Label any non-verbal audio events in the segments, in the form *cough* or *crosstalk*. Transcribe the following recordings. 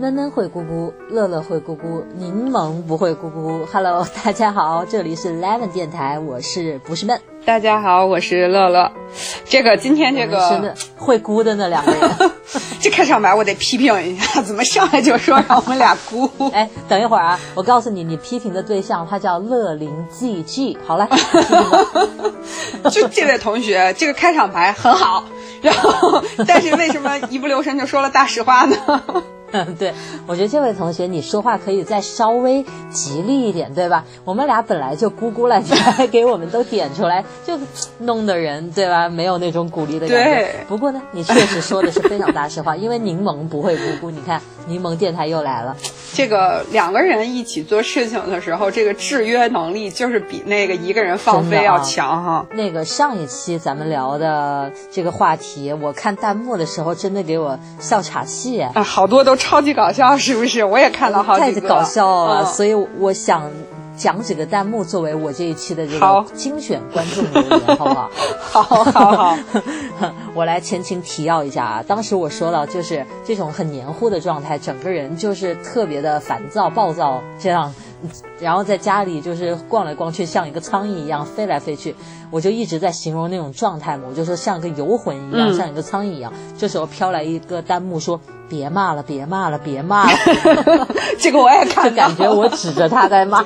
嫩嫩会咕咕，乐乐会咕咕，柠檬不会咕咕。Hello，*laughs* 大家好，这里是 Lemon 电台，我是不是闷。大家好，我是乐乐。这个今天这个会咕的那两个人。*laughs* 这开场白我得批评一下，怎么上来就说让我们俩咕？哎，等一会儿啊，我告诉你，你批评的对象他叫乐林 GG。好了，*laughs* 就这位同学，这个开场白很好，然后但是为什么一不留神就说了大实话呢？*laughs* 嗯，对，我觉得这位同学你说话可以再稍微吉利一点，对吧？我们俩本来就咕咕了，*laughs* 你还给我们都点出来，就弄得人对吧？没有那种鼓励的感觉。不过呢，你确实说的是非常大实话，因为柠檬不会咕咕。你看，柠檬电台又来了。这个两个人一起做事情的时候，这个制约能力就是比那个一个人放飞要强哈。那个上一期咱们聊的这个话题，我看弹幕的时候真的给我笑岔气啊，好多都超级搞笑，是不是？我也看到好几个，太搞笑了。所以我想讲几个弹幕作为我这一期的这个精选观众留言，好 *laughs* 不好？好好好。*laughs* 我来前情提要一下啊，当时我说到就是这种很黏糊的状态，整个人就是特别的烦躁、暴躁，这样，然后在家里就是逛来逛去，像一个苍蝇一样飞来飞去，我就一直在形容那种状态嘛，我就说像个游魂一样，像一个苍蝇一样。这时候飘来一个弹幕说：“别骂了，别骂了，别骂了。*laughs* ”这个我也看，*laughs* 就感觉我指着他在骂。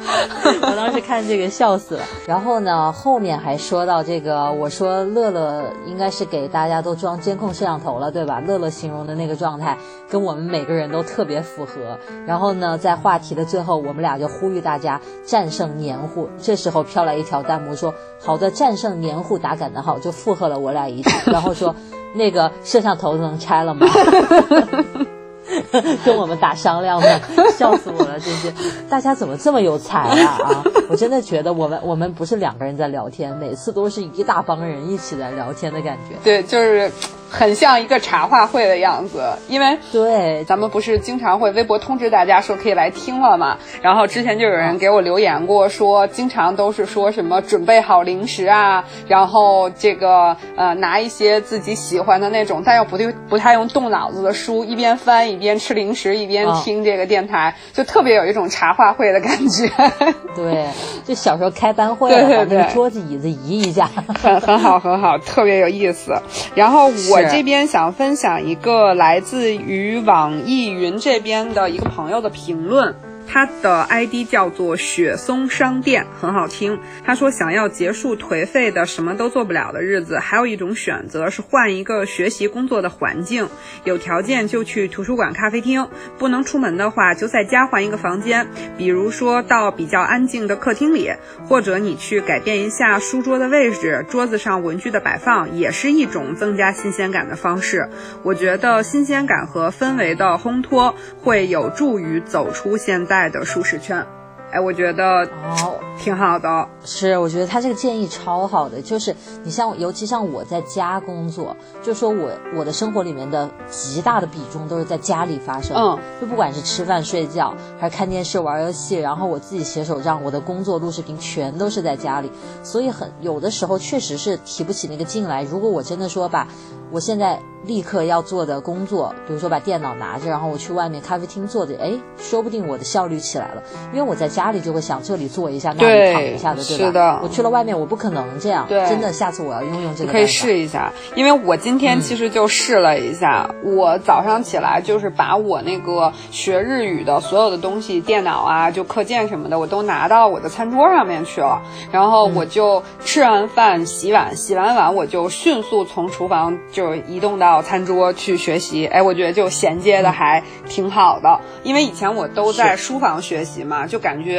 *laughs* 我当时看这个笑死了，然后呢，后面还说到这个，我说乐乐应该是给大家都装监控摄像头了，对吧？乐乐形容的那个状态跟我们每个人都特别符合。然后呢，在话题的最后，我们俩就呼吁大家战胜黏糊。这时候飘来一条弹幕说：“好的，战胜黏糊打感叹号，就附和了我俩一句，然后说 *laughs* 那个摄像头能拆了吗？” *laughs* *laughs* 跟我们打商量呢，*laughs* 笑死我了！真是，大家怎么这么有才啊啊！我真的觉得我们我们不是两个人在聊天，每次都是一大帮人一起来聊天的感觉。对，就是。很像一个茶话会的样子，因为对咱们不是经常会微博通知大家说可以来听了嘛。然后之前就有人给我留言过，说经常都是说什么准备好零食啊，然后这个呃拿一些自己喜欢的那种但又不对不太用动脑子的书，一边翻一边吃零食一边听这个电台，就特别有一种茶话会的感觉。*laughs* 对，就小时候开班会，对对对，桌子椅子移一下，很很好很好，特别有意思。然后我。我这边想分享一个来自于网易云这边的一个朋友的评论。他的 ID 叫做雪松商店，很好听。他说想要结束颓废的什么都做不了的日子，还有一种选择是换一个学习工作的环境。有条件就去图书馆、咖啡厅，不能出门的话就在家换一个房间，比如说到比较安静的客厅里，或者你去改变一下书桌的位置，桌子上文具的摆放也是一种增加新鲜感的方式。我觉得新鲜感和氛围的烘托会有助于走出现在。的舒适圈，哎，我觉得哦挺好的。是，我觉得他这个建议超好的。就是你像，尤其像我在家工作，就说我我的生活里面的极大的比重都是在家里发生。嗯，就不管是吃饭、睡觉，还是看电视、玩游戏，然后我自己写手账，我的工作录视频全都是在家里。所以很有的时候确实是提不起那个劲来。如果我真的说把我现在。立刻要做的工作，比如说把电脑拿着，然后我去外面咖啡厅坐着，哎，说不定我的效率起来了。因为我在家里就会想这里坐一下，那里躺一下的，对吧？是的。我去了外面，我不可能这样。对。真的，下次我要用用这个。可以试一下，因为我今天其实就试了一下。我早上起来就是把我那个学日语的所有的东西，电脑啊，就课件什么的，我都拿到我的餐桌上面去了。然后我就吃完饭洗碗，洗完碗我就迅速从厨房就移动到餐桌去。去学习，哎，我觉得就衔接的还挺好的，因为以前我都在书房学习嘛，就感觉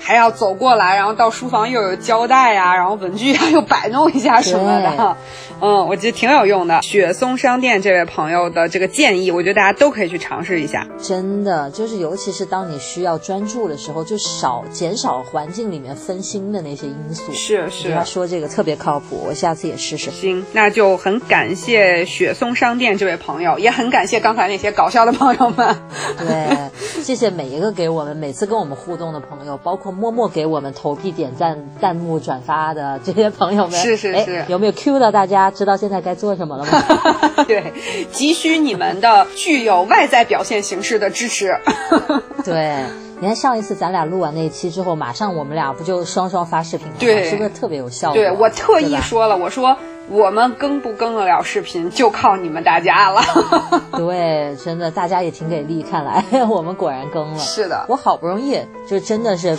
还要走过来，然后到书房又有胶带呀，然后文具啊又摆弄一下什么的。嗯，我觉得挺有用的。雪松商店这位朋友的这个建议，我觉得大家都可以去尝试一下。真的，就是尤其是当你需要专注的时候，就少减少环境里面分心的那些因素。是是，他说这个特别靠谱，我下次也试试。行，那就很感谢雪松商店这位朋友，也很感谢刚才那些搞笑的朋友们。对，谢谢每一个给我们每次跟我们互动的朋友，包括默默给我们投币、点赞、弹幕、转发的这些朋友们，是是是，有没有 Q 到大家？知道现在该做什么了吗？*laughs* 对，急需你们的具有外在表现形式的支持。*laughs* 对。你看上一次咱俩录完那一期之后，马上我们俩不就双双发视频了吗？对，是不是特别有效果？对我特意说了，我说我们更不更得了视频，就靠你们大家了。*laughs* 对，真的，大家也挺给力，看来我们果然更了。是的，我好不容易就真的是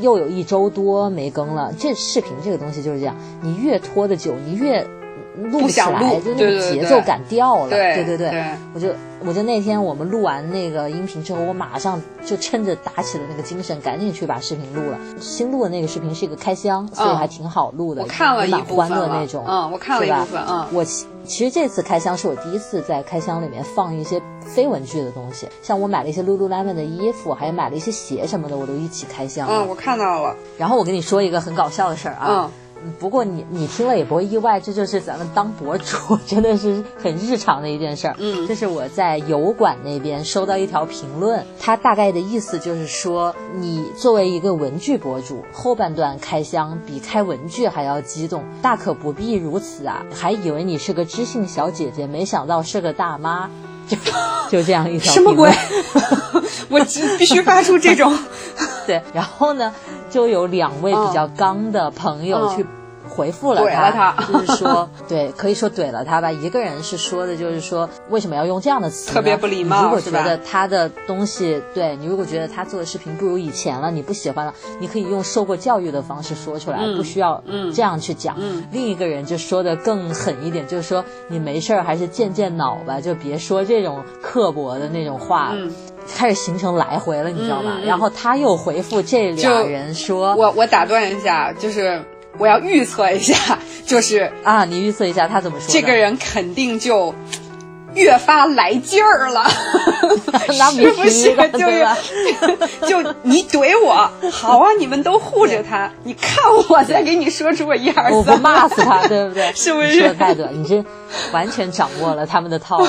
又有一周多没更了。这视频这个东西就是这样，你越拖得久，你越。录不起来，就那个节奏感掉了。对对对，我就我就那天我们录完那个音频之后，我马上就趁着打起了那个精神，赶紧去把视频录了。新录的那个视频是一个开箱，所以还挺好录的，我看了蛮欢乐那种。嗯，我看了一部分。嗯，我其实这次开箱是我第一次在开箱里面放一些非文具的东西，像我买了一些 Lululemon 的衣服，还有买了一些鞋什么的，我都一起开箱。嗯，我看到了。然后我跟你说一个很搞笑的事儿啊。嗯。不过你你听了也不会意外，这就是咱们当博主真的是很日常的一件事儿。嗯，这是我在油管那边收到一条评论，它大概的意思就是说，你作为一个文具博主，后半段开箱比开文具还要激动，大可不必如此啊！还以为你是个知性小姐姐，没想到是个大妈，就 *laughs* 就这样一条。什么鬼？*laughs* 我必须发出这种。*laughs* 对，然后呢，就有两位比较刚的朋友去。回复了他，就是说，*laughs* 对，可以说怼了他吧。一个人是说的，就是说，为什么要用这样的词？特别不礼貌。如果觉得他的东西，对你如果觉得他做的视频不如以前了，你不喜欢了，你可以用受过教育的方式说出来，不需要这样去讲。另一个人就说的更狠一点，就是说你没事儿还是健健脑吧，就别说这种刻薄的那种话。开始形成来回了，你知道吗？然后他又回复这俩人说：“我我打断一下，就是。”我要预测一下，*laughs* 就是啊，你预测一下他怎么说？这个人肯定就。越发来劲儿了，*laughs* *laughs* 是不是？就是就你怼我，好啊！你们都护着他，你看我再给你说出个一二三，我不骂死他，对不对？是不是？说的太对，你这完全掌握了他们的套路。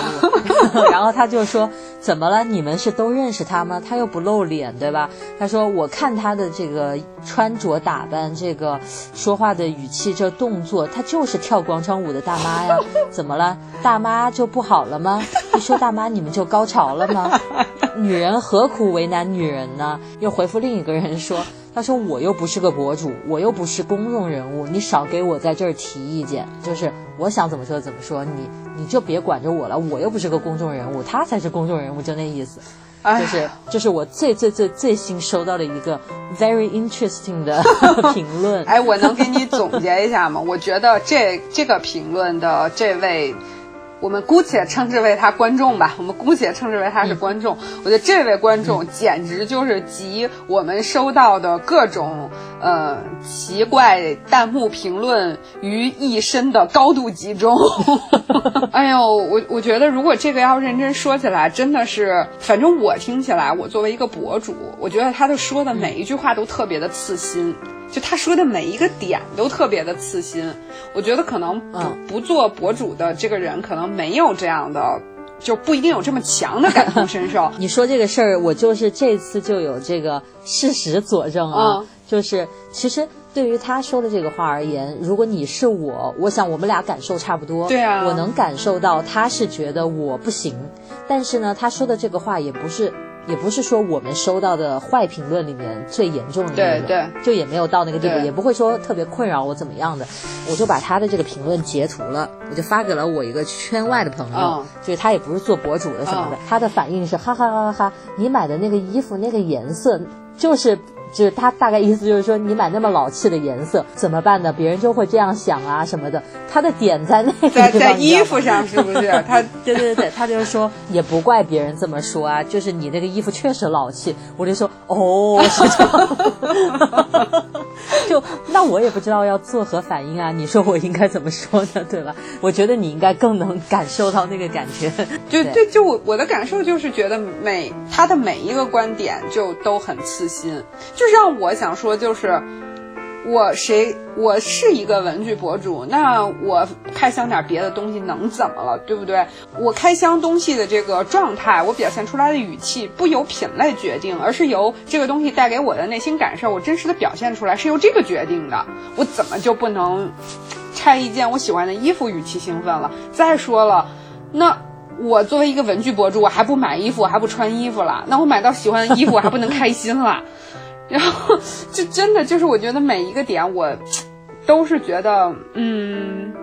然后他就说：“怎么了？你们是都认识他吗？他又不露脸，对吧？”他说：“我看他的这个穿着打扮，这个说话的语气，这动作，他就是跳广场舞的大妈呀。*laughs* 怎么了？大妈就不好了？”吗？一说大妈，你们就高潮了吗？*laughs* 女人何苦为难女人呢？又回复另一个人说：“他说我又不是个博主，我又不是公众人物，你少给我在这儿提意见。就是我想怎么说怎么说，你你就别管着我了。我又不是个公众人物，他才是公众人物，就那意思。就是就是我最最最最新收到的一个 very interesting 的 *laughs* 评论。哎，我能给你总结一下吗？我觉得这这个评论的这位。我们姑且称之为他观众吧，*laughs* 我们姑且称之为他是观众。我觉得这位观众简直就是集我们收到的各种呃奇怪弹幕评论于一身的高度集中。*laughs* 哎呦，我我觉得如果这个要认真说起来，真的是，反正我听起来，我作为一个博主，我觉得他的说的每一句话都特别的刺心。就他说的每一个点都特别的刺心，我觉得可能不不做博主的这个人可能没有这样的，就不一定有这么强的感同身受。*laughs* 你说这个事儿，我就是这次就有这个事实佐证啊，就是其实对于他说的这个话而言，如果你是我，我想我们俩感受差不多。对啊，我能感受到他是觉得我不行，但是呢，他说的这个话也不是。也不是说我们收到的坏评论里面最严重的那种，对对，就也没有到那个地步，也不会说特别困扰我怎么样的，我就把他的这个评论截图了，我就发给了我一个圈外的朋友，就是他也不是做博主的什么的，他的反应是哈哈哈哈哈，你买的那个衣服那个颜色就是。就是他大概意思就是说，你买那么老气的颜色怎么办呢？别人就会这样想啊什么的。他的点在那个 *laughs* 在在衣服上是不是？*laughs* 他对对对，他就是说也不怪别人这么说啊，就是你那个衣服确实老气。我就说哦，是这样。*laughs* 就那我也不知道要作何反应啊？你说我应该怎么说呢？对吧？我觉得你应该更能感受到那个感觉。就对，就我我的感受就是觉得每他的每一个观点就都很刺心。就让我想说，就是我谁我是一个文具博主，那我开箱点别的东西能怎么了，对不对？我开箱东西的这个状态，我表现出来的语气不由品类决定，而是由这个东西带给我的内心感受，我真实的表现出来是由这个决定的。我怎么就不能拆一件我喜欢的衣服语气兴奋了？再说了，那。我作为一个文具博主，我还不买衣服，我还不穿衣服了。那我买到喜欢的衣服，我还不能开心了。然后，就真的就是，我觉得每一个点，我都是觉得，嗯，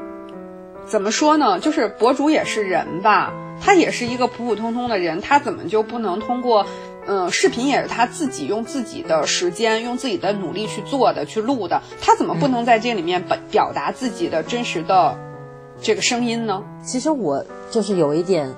怎么说呢？就是博主也是人吧，他也是一个普普通通的人，他怎么就不能通过，嗯，视频也是他自己用自己的时间、用自己的努力去做的、去录的，他怎么不能在这里面表表达自己的真实的？这个声音呢？其实我就是有一点。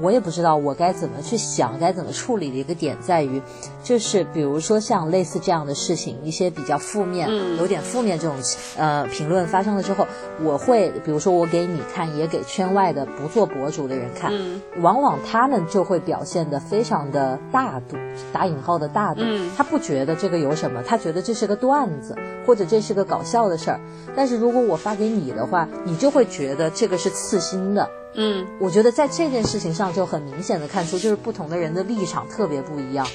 我也不知道我该怎么去想，该怎么处理的一个点在于，就是比如说像类似这样的事情，一些比较负面、有点负面这种呃评论发生了之后，我会比如说我给你看，也给圈外的不做博主的人看，往往他们就会表现的非常的大度，打引号的大度，他不觉得这个有什么，他觉得这是个段子，或者这是个搞笑的事儿。但是如果我发给你的话，你就会觉得这个是刺心的。嗯，我觉得在这件事情上就很明显的看出，就是不同的人的立场特别不一样，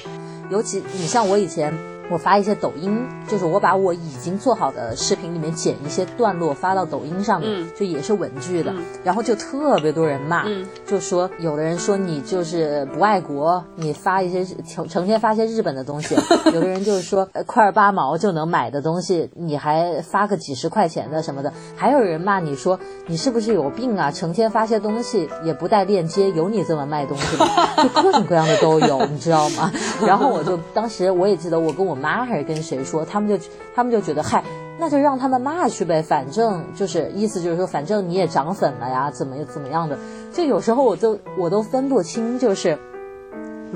尤其你像我以前。我发一些抖音，就是我把我已经做好的视频里面剪一些段落发到抖音上面，就也是文具的，然后就特别多人骂，就说有的人说你就是不爱国，你发一些成成天发些日本的东西，*laughs* 有的人就是说块儿八毛就能买的东西，你还发个几十块钱的什么的，还有人骂你说你是不是有病啊，成天发些东西也不带链接，有你这么卖东西的，就各种各样的都有，你知道吗？*laughs* 然后我就当时我也记得我跟我。妈还是跟谁说？他们就他们就觉得嗨，那就让他们骂去呗，反正就是意思就是说，反正你也涨粉了呀，怎么怎么样的？就有时候我都我都分不清，就是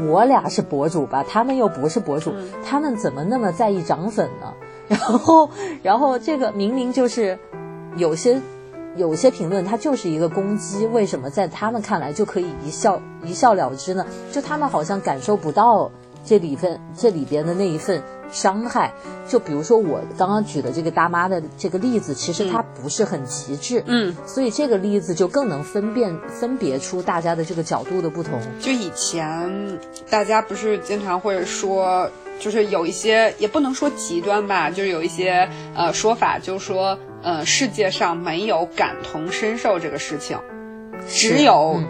我俩是博主吧，他们又不是博主，他们怎么那么在意涨粉呢？然后然后这个明明就是有些有些评论，它就是一个攻击，为什么在他们看来就可以一笑一笑了之呢？就他们好像感受不到。这里份这里边的那一份伤害，就比如说我刚刚举的这个大妈的这个例子，其实它不是很极致，嗯，所以这个例子就更能分辨分别出大家的这个角度的不同。就以前大家不是经常会说，就是有一些也不能说极端吧，就是有一些呃说法，就是说呃世界上没有感同身受这个事情，只有。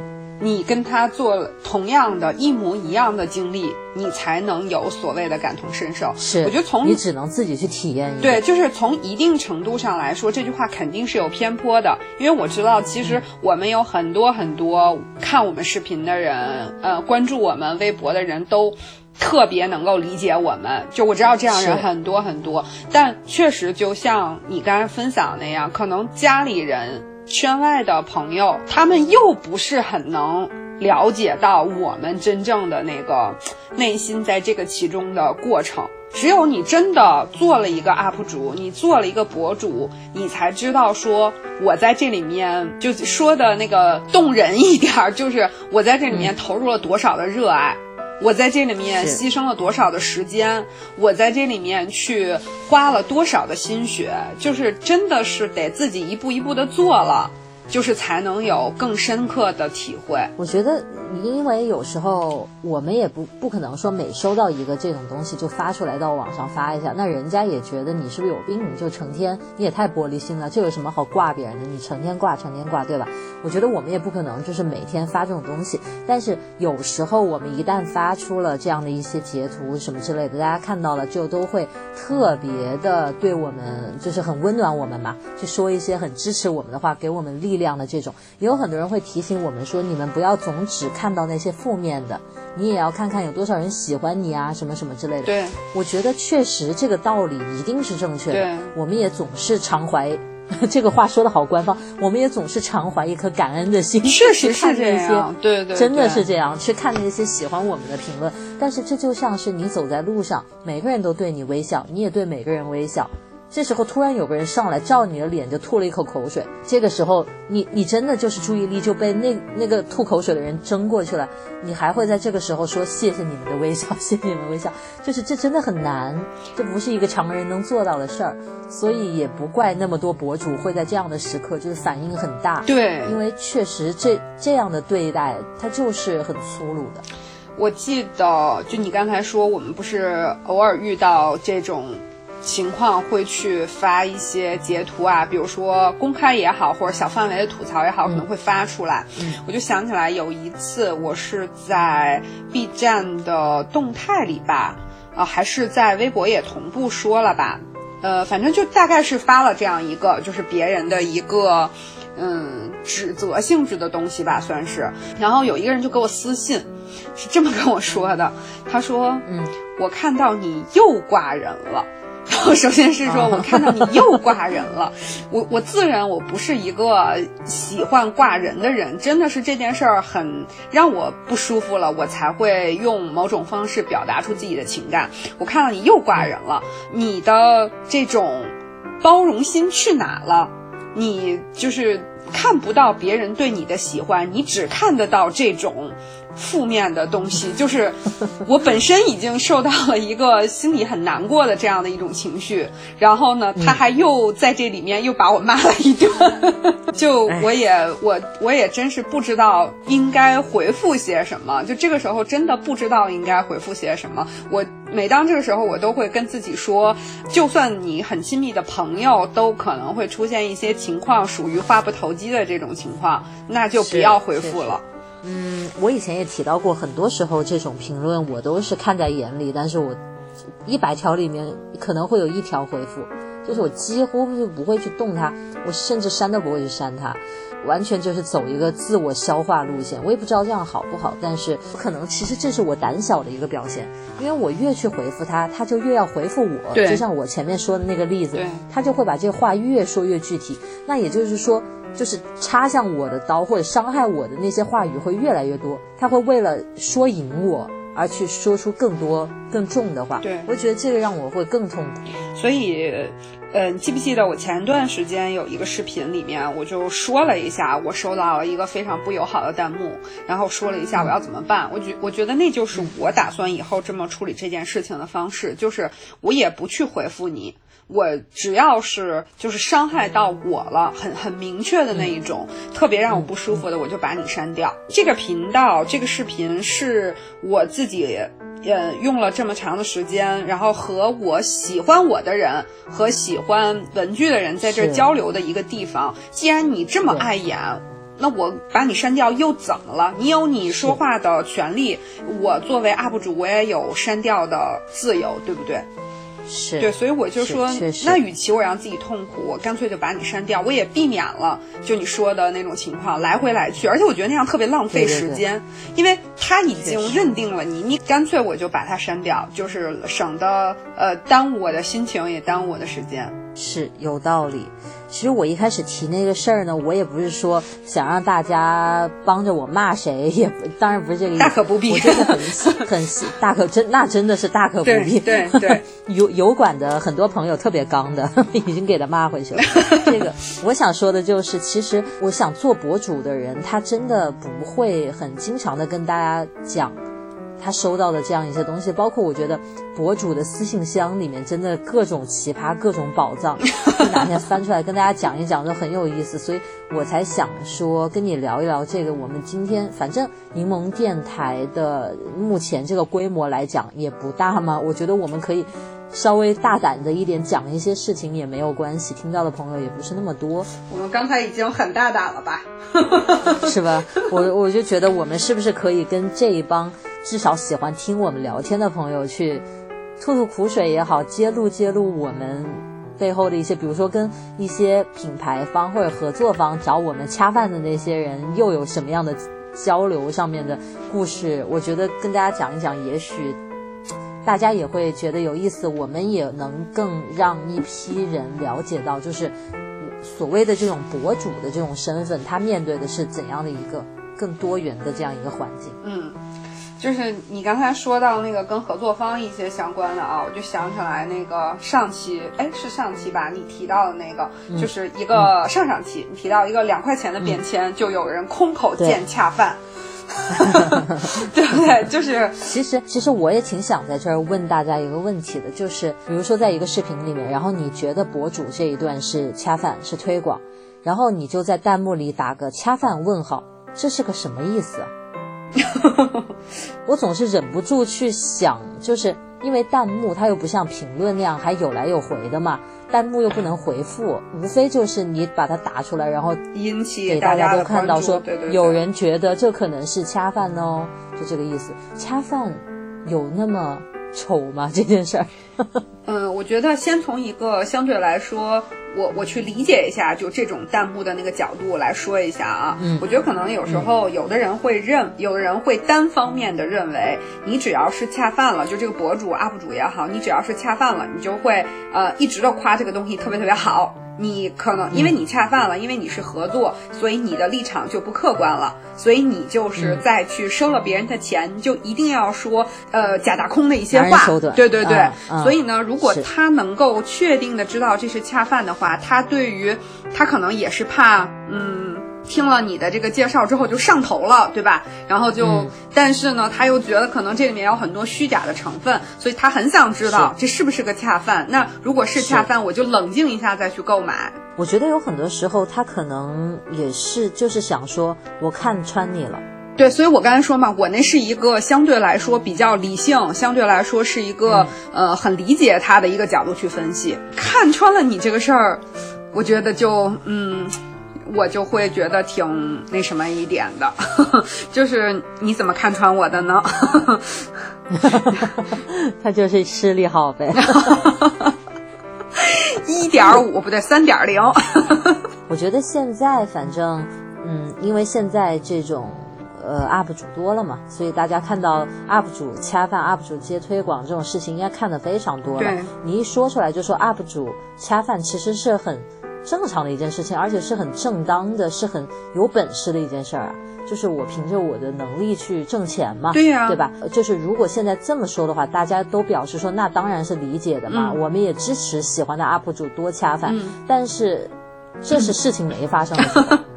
你跟他做同样的一模一样的经历，你才能有所谓的感同身受。是，我觉得从你只能自己去体验。对，就是从一定程度上来说，这句话肯定是有偏颇的。因为我知道，其实我们有很多很多看我们视频的人，呃，关注我们微博的人都特别能够理解我们。就我知道这样人很多很多，但确实就像你刚才分享那样，可能家里人。圈外的朋友，他们又不是很能了解到我们真正的那个内心在这个其中的过程。只有你真的做了一个 UP 主，你做了一个博主，你才知道说我在这里面就说的那个动人一点，就是我在这里面投入了多少的热爱。我在这里面牺牲了多少的时间？我在这里面去花了多少的心血？就是真的是得自己一步一步的做了。就是才能有更深刻的体会。我觉得，因为有时候我们也不不可能说每收到一个这种东西就发出来到网上发一下，那人家也觉得你是不是有病？你就成天你也太玻璃心了，这有什么好挂别人的？你成天挂，成天挂，对吧？我觉得我们也不可能就是每天发这种东西。但是有时候我们一旦发出了这样的一些截图什么之类的，大家看到了就都会特别的对我们就是很温暖我们嘛，去说一些很支持我们的话，给我们力量。的这种，也有很多人会提醒我们说，你们不要总只看到那些负面的，你也要看看有多少人喜欢你啊，什么什么之类的。对，我觉得确实这个道理一定是正确的。对，我们也总是常怀，*laughs* 这个话说的好官方，我们也总是常怀一颗感恩的心，确实是这样。对对，真的是这样，去看那些喜欢我们的评论。但是这就像是你走在路上，每个人都对你微笑，你也对每个人微笑。这时候突然有个人上来照你的脸就吐了一口口水，这个时候你你真的就是注意力就被那那个吐口水的人争过去了，你还会在这个时候说谢谢你们的微笑，*laughs* 谢谢你们微笑，就是这真的很难，这不是一个常人能做到的事儿，所以也不怪那么多博主会在这样的时刻就是反应很大，对，因为确实这这样的对待他就是很粗鲁的。我记得就你刚才说我们不是偶尔遇到这种。情况会去发一些截图啊，比如说公开也好，或者小范围的吐槽也好，可能会发出来。我就想起来有一次，我是在 B 站的动态里吧，啊，还是在微博也同步说了吧，呃，反正就大概是发了这样一个，就是别人的一个，嗯，指责性质的东西吧，算是。然后有一个人就给我私信，是这么跟我说的，他说，嗯，我看到你又挂人了。然后，首先是说，我看到你又挂人了，我我自认我不是一个喜欢挂人的人，真的是这件事儿很让我不舒服了，我才会用某种方式表达出自己的情感。我看到你又挂人了，你的这种包容心去哪了？你就是看不到别人对你的喜欢，你只看得到这种。负面的东西，*laughs* 就是我本身已经受到了一个心里很难过的这样的一种情绪，然后呢，他还又在这里面又把我骂了一顿，*laughs* 就我也我我也真是不知道应该回复些什么，就这个时候真的不知道应该回复些什么。我每当这个时候，我都会跟自己说，就算你很亲密的朋友，都可能会出现一些情况属于话不投机的这种情况，那就不要回复了。嗯，我以前也提到过，很多时候这种评论我都是看在眼里，但是我一百条里面可能会有一条回复，就是我几乎就不会去动它，我甚至删都不会去删它，完全就是走一个自我消化路线。我也不知道这样好不好，但是可能其实这是我胆小的一个表现，因为我越去回复他，他就越要回复我。就像我前面说的那个例子，他就会把这话越说越具体。那也就是说。就是插向我的刀或者伤害我的那些话语会越来越多，他会为了说赢我而去说出更多更重的话。对，我觉得这个让我会更痛苦。所以，呃，记不记得我前段时间有一个视频里面，我就说了一下，我收到了一个非常不友好的弹幕，然后说了一下我要怎么办。我觉我觉得那就是我打算以后这么处理这件事情的方式，就是我也不去回复你。我只要是就是伤害到我了，很很明确的那一种，特别让我不舒服的，我就把你删掉。这个频道这个视频是我自己，呃，用了这么长的时间，然后和我喜欢我的人和喜欢文具的人在这交流的一个地方。既然你这么碍眼，那我把你删掉又怎么了？你有你说话的权利，我作为 UP 主，我也有删掉的自由，对不对？是对，所以我就说，那与其我让自己痛苦，我干脆就把你删掉，我也避免了就你说的那种情况来回来去，而且我觉得那样特别浪费时间，因为他已经认定了你，你干脆我就把它删掉，就是省得呃耽误我的心情，也耽误我的时间。是有道理。其实我一开始提那个事儿呢，我也不是说想让大家帮着我骂谁，也当然不是这个意思。大可不必。我真的很很 *laughs* 大可真，那真的是大可不必。对对。油油管的很多朋友特别刚的，*laughs* 已经给他骂回去了。*laughs* 这个我想说的就是，其实我想做博主的人，他真的不会很经常的跟大家讲。他收到的这样一些东西，包括我觉得博主的私信箱里面真的各种奇葩、各种宝藏，哪天翻出来跟大家讲一讲都很有意思，所以我才想说跟你聊一聊这个。我们今天反正柠檬电台的目前这个规模来讲也不大嘛，我觉得我们可以稍微大胆的一点讲一些事情也没有关系，听到的朋友也不是那么多。我们刚才已经很大胆了吧？是吧？我我就觉得我们是不是可以跟这一帮。至少喜欢听我们聊天的朋友去吐吐苦水也好，揭露揭露我们背后的一些，比如说跟一些品牌方或者合作方找我们恰饭的那些人又有什么样的交流上面的故事，我觉得跟大家讲一讲，也许大家也会觉得有意思，我们也能更让一批人了解到，就是所谓的这种博主的这种身份，他面对的是怎样的一个更多元的这样一个环境。嗯。就是你刚才说到那个跟合作方一些相关的啊，我就想起来那个上期，哎，是上期吧？你提到的那个，就是一个上上期你提到一个两块钱的便签，就有人空口见恰饭，*laughs* 对不对？就是，其实其实我也挺想在这儿问大家一个问题的，就是比如说在一个视频里面，然后你觉得博主这一段是恰饭是推广，然后你就在弹幕里打个恰饭问号，这是个什么意思？*laughs* 我总是忍不住去想，就是因为弹幕它又不像评论那样还有来有回的嘛，弹幕又不能回复，无非就是你把它打出来，然后引起给大家都看到说，对对，有人觉得这可能是恰饭哦，就这个意思。恰饭有那么丑吗？这件事儿？嗯，*laughs* 我觉得先从一个相对来说。我我去理解一下，就这种弹幕的那个角度来说一下啊，嗯，我觉得可能有时候有的人会认，有的人会单方面的认为，你只要是恰饭了，就这个博主 UP 主也好，你只要是恰饭了，你就会呃一直都夸这个东西特别特别好。你可能因为你恰饭了，因为你是合作，所以你的立场就不客观了，所以你就是再去收了别人的钱，你就一定要说呃假大空的一些话，对对对。所以呢，如果他能够确定的知道这是恰饭的话，他对于他可能也是怕嗯。听了你的这个介绍之后就上头了，对吧？然后就，但是呢，他又觉得可能这里面有很多虚假的成分，所以他很想知道这是不是个恰饭。那如果是恰饭，我就冷静一下再去购买。我觉得有很多时候他可能也是就是想说，我看穿你了。对，所以我刚才说嘛，我那是一个相对来说比较理性，相对来说是一个呃很理解他的一个角度去分析，看穿了你这个事儿，我觉得就嗯。我就会觉得挺那什么一点的，*laughs* 就是你怎么看穿我的呢？*laughs* 他就是视力好呗，*laughs* 一点五不对，三点零。我觉得现在反正，嗯，因为现在这种呃 UP 主多了嘛，所以大家看到 UP 主恰饭、UP 主接推广这种事情，应该看的非常多了。你一说出来就说 UP 主恰饭，其实是很。正常的一件事情，而且是很正当的，是很有本事的一件事儿啊！就是我凭着我的能力去挣钱嘛，对呀，对吧？就是如果现在这么说的话，大家都表示说，那当然是理解的嘛，我们也支持喜欢的 UP 主多恰饭。但是，这是事情没发生的时候，*laughs*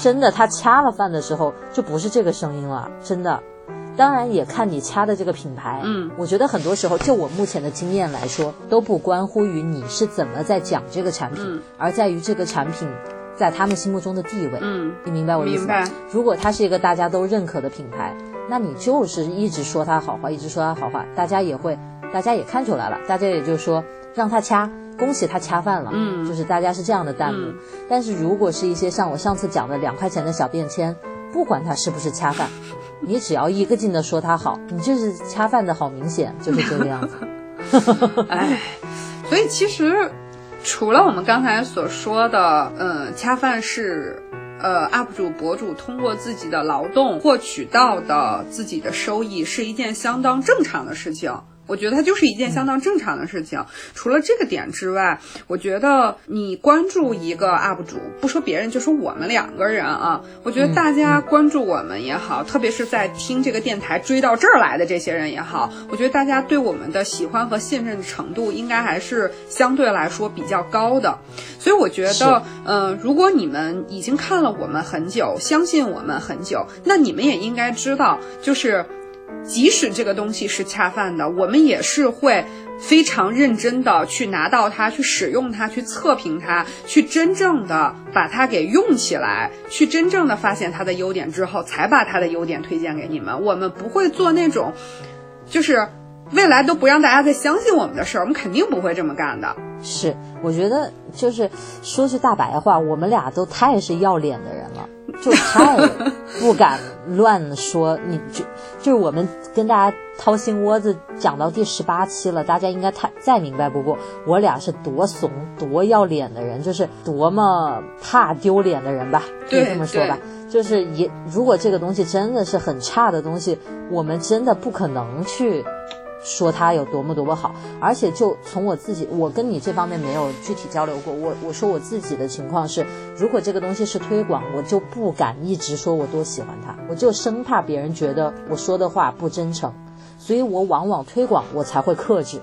真的他掐了饭的时候，就不是这个声音了，真的。当然也看你掐的这个品牌，嗯，我觉得很多时候就我目前的经验来说，都不关乎于你是怎么在讲这个产品，而在于这个产品在他们心目中的地位。嗯，你明白我的意思吗？如果它是一个大家都认可的品牌，那你就是一直说它好话，一直说它好话，大家也会，大家也看出来了，大家也就说让他掐，恭喜他掐饭了。嗯，就是大家是这样的弹幕。但是如果是一些像我上次讲的两块钱的小便签。不管他是不是掐饭，*laughs* 你只要一个劲的说他好，你就是掐饭的好明显，就是这个样子。*laughs* 哎，所以其实除了我们刚才所说的，嗯，恰饭是呃 UP 主博主通过自己的劳动获取到的自己的收益，是一件相当正常的事情。我觉得它就是一件相当正常的事情。除了这个点之外，我觉得你关注一个 UP 主，不说别人，就说我们两个人啊，我觉得大家关注我们也好，特别是在听这个电台追到这儿来的这些人也好，我觉得大家对我们的喜欢和信任程度应该还是相对来说比较高的。所以我觉得，嗯，如果你们已经看了我们很久，相信我们很久，那你们也应该知道，就是。即使这个东西是恰饭的，我们也是会非常认真的去拿到它，去使用它，去测评它，去真正的把它给用起来，去真正的发现它的优点之后，才把它的优点推荐给你们。我们不会做那种，就是未来都不让大家再相信我们的事儿，我们肯定不会这么干的。是，我觉得就是说句大白话，我们俩都太是要脸的人了。就太不敢乱说，你就就是我们跟大家掏心窝子讲到第十八期了，大家应该太再明白不过，我俩是多怂多要脸的人，就是多么怕丢脸的人吧，可以这么说吧。就是也如果这个东西真的是很差的东西，我们真的不可能去说他有多么多么好，而且就从我自己，我跟你这方面没有具体交流过。我我说我自己的情况是，如果这个东西是推广，我就不敢一直说我多喜欢他，我就生怕别人觉得我说的话不真诚，所以我往往推广我才会克制，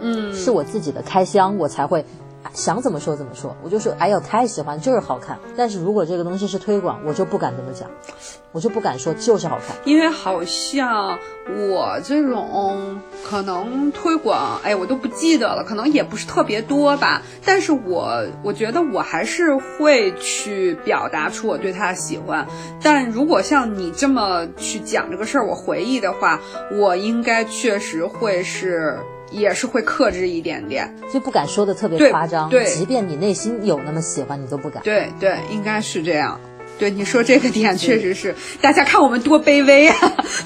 嗯，是我自己的开箱我才会。想怎么说怎么说，我就说，哎呦，太喜欢，就是好看。但是如果这个东西是推广，我就不敢这么讲，我就不敢说就是好看，因为好像我这种可能推广，哎，我都不记得了，可能也不是特别多吧。但是我我觉得我还是会去表达出我对他的喜欢。但如果像你这么去讲这个事儿，我回忆的话，我应该确实会是。也是会克制一点点，就不敢说的特别夸张。对，即便你内心有那么喜欢，你都不敢。对对，应该是这样。对，你说这个点确实是，大家看我们多卑微啊！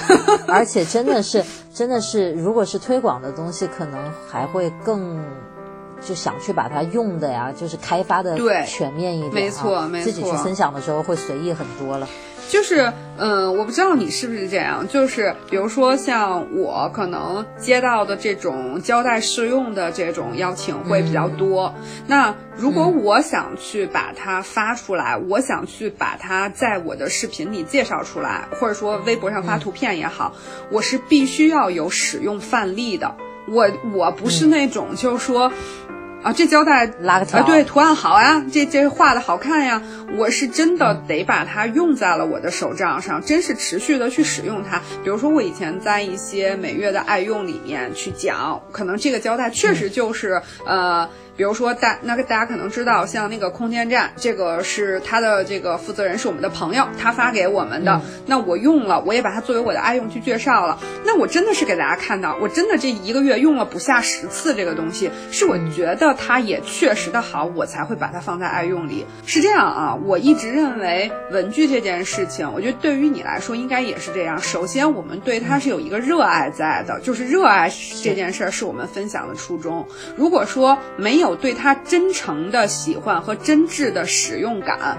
*laughs* 而且真的是，真的是，如果是推广的东西，可能还会更就想去把它用的呀，就是开发的全面一点。没错，没错。自己去分享的时候会随意很多了。就是，嗯，我不知道你是不是这样。就是，比如说像我可能接到的这种交代试用的这种邀请会比较多。那如果我想去把它发出来，我想去把它在我的视频里介绍出来，或者说微博上发图片也好，我是必须要有使用范例的。我我不是那种就是说。啊，这胶带拉个条，对，图案好呀，这这画的好看呀，我是真的得把它用在了我的手账上，真是持续的去使用它。比如说，我以前在一些每月的爱用里面去讲，可能这个胶带确实就是呃。比如说大那个大家可能知道，像那个空间站，这个是他的这个负责人是我们的朋友，他发给我们的。那我用了，我也把它作为我的爱用去介绍了。那我真的是给大家看到，我真的这一个月用了不下十次这个东西，是我觉得它也确实的好，我才会把它放在爱用里。是这样啊，我一直认为文具这件事情，我觉得对于你来说应该也是这样。首先，我们对它是有一个热爱在的，就是热爱这件事儿是我们分享的初衷。如果说没有。有对他真诚的喜欢和真挚的使用感，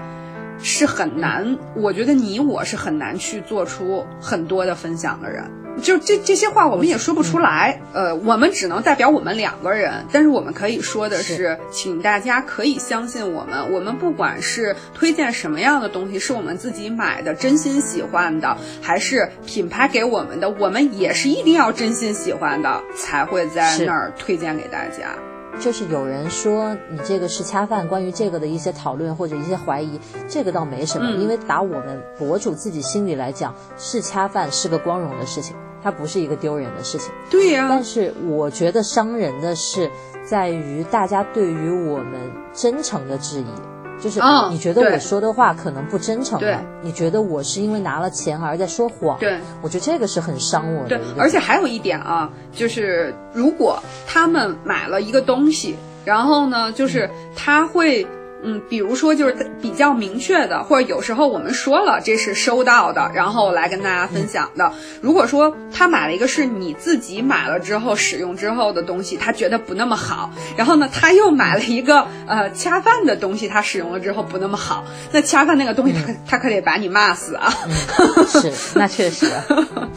是很难。我觉得你我是很难去做出很多的分享的人。就这这些话，我们也说不出来。呃，我们只能代表我们两个人。但是我们可以说的是，请大家可以相信我们。我们不管是推荐什么样的东西，是我们自己买的、真心喜欢的，还是品牌给我们的，我们也是一定要真心喜欢的，才会在那儿推荐给大家。就是有人说你这个是恰饭，关于这个的一些讨论或者一些怀疑，这个倒没什么，因为打我们博主自己心里来讲，是恰饭是个光荣的事情，它不是一个丢人的事情。对呀。但是我觉得伤人的是，在于大家对于我们真诚的质疑。就是你觉得我说的话可能不真诚了，你觉得我是因为拿了钱而在说谎，对我觉得这个是很伤我的。对，而且还有一点啊，就是如果他们买了一个东西，然后呢，就是他会。嗯，比如说就是比较明确的，或者有时候我们说了这是收到的，然后来跟大家分享的。如果说他买了一个是你自己买了之后使用之后的东西，他觉得不那么好，然后呢他又买了一个呃恰饭的东西，他使用了之后不那么好，那恰饭那个东西他可他可得把你骂死啊！是，那确实。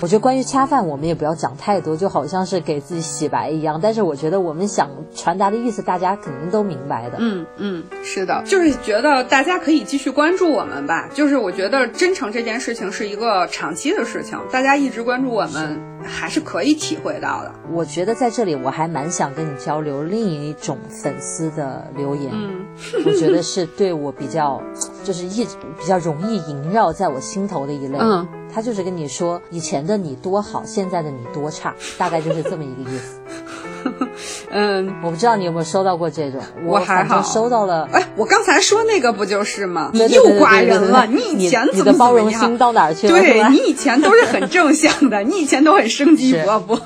我觉得关于恰饭，我们也不要讲太多，就好像是给自己洗白一样。但是我觉得我们想传达的意思，大家肯定都明白的。嗯嗯，是的。就是觉得大家可以继续关注我们吧。就是我觉得真诚这件事情是一个长期的事情，大家一直关注我们还是可以体会到的。我觉得在这里我还蛮想跟你交流另一种粉丝的留言，嗯，我觉得是对我比较，就是一比较容易萦绕在我心头的一类。嗯，他就是跟你说以前的你多好，现在的你多差，大概就是这么一个意思。*laughs* *laughs* 嗯，我不知道你有没有收到过这种，我还好收到了。哎，我刚才说那个不就是吗？你又挂人了。你以前你的包容心到哪儿去了？对你以前都是很正向的，你以前都很生机勃勃。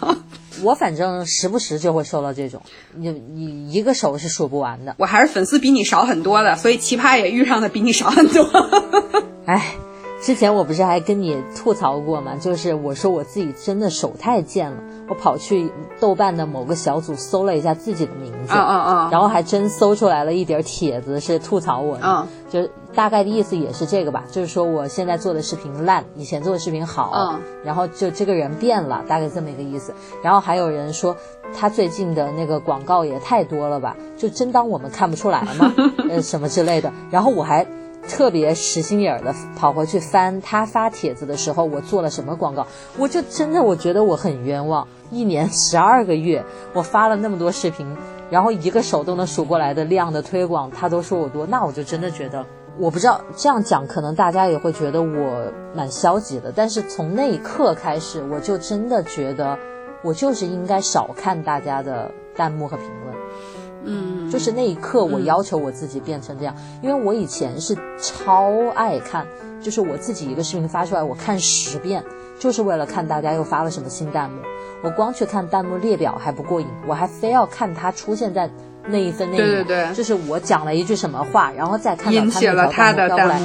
我反正时不时就会收到这种，你你一个手是数不完的。我还是粉丝比你少很多的，所以奇葩也遇上的比你少很多。*laughs* 哎。之前我不是还跟你吐槽过吗？就是我说我自己真的手太贱了，我跑去豆瓣的某个小组搜了一下自己的名字，嗯嗯嗯，然后还真搜出来了一点帖子是吐槽我，嗯，就大概的意思也是这个吧，就是说我现在做的视频烂，以前做的视频好，嗯，然后就这个人变了，大概这么一个意思。然后还有人说他最近的那个广告也太多了吧，就真当我们看不出来吗？*laughs* 呃，什么之类的。然后我还。特别实心眼儿的跑回去翻他发帖子的时候，我做了什么广告？我就真的我觉得我很冤枉。一年 *laughs* 十二个月，我发了那么多视频，然后一个手都能数过来的量的推广，他都说我多，那我就真的觉得，我不知道这样讲，可能大家也会觉得我蛮消极的。但是从那一刻开始，我就真的觉得，我就是应该少看大家的弹幕和评论。嗯，就是那一刻，我要求我自己变成这样，因为我以前是超爱看，就是我自己一个视频发出来，我看十遍，就是为了看大家又发了什么新弹幕。我光去看弹幕列表还不过瘾，我还非要看它出现在那一分那一秒，对对对，就是我讲了一句什么话，然后再看到他那条弹幕飘过来，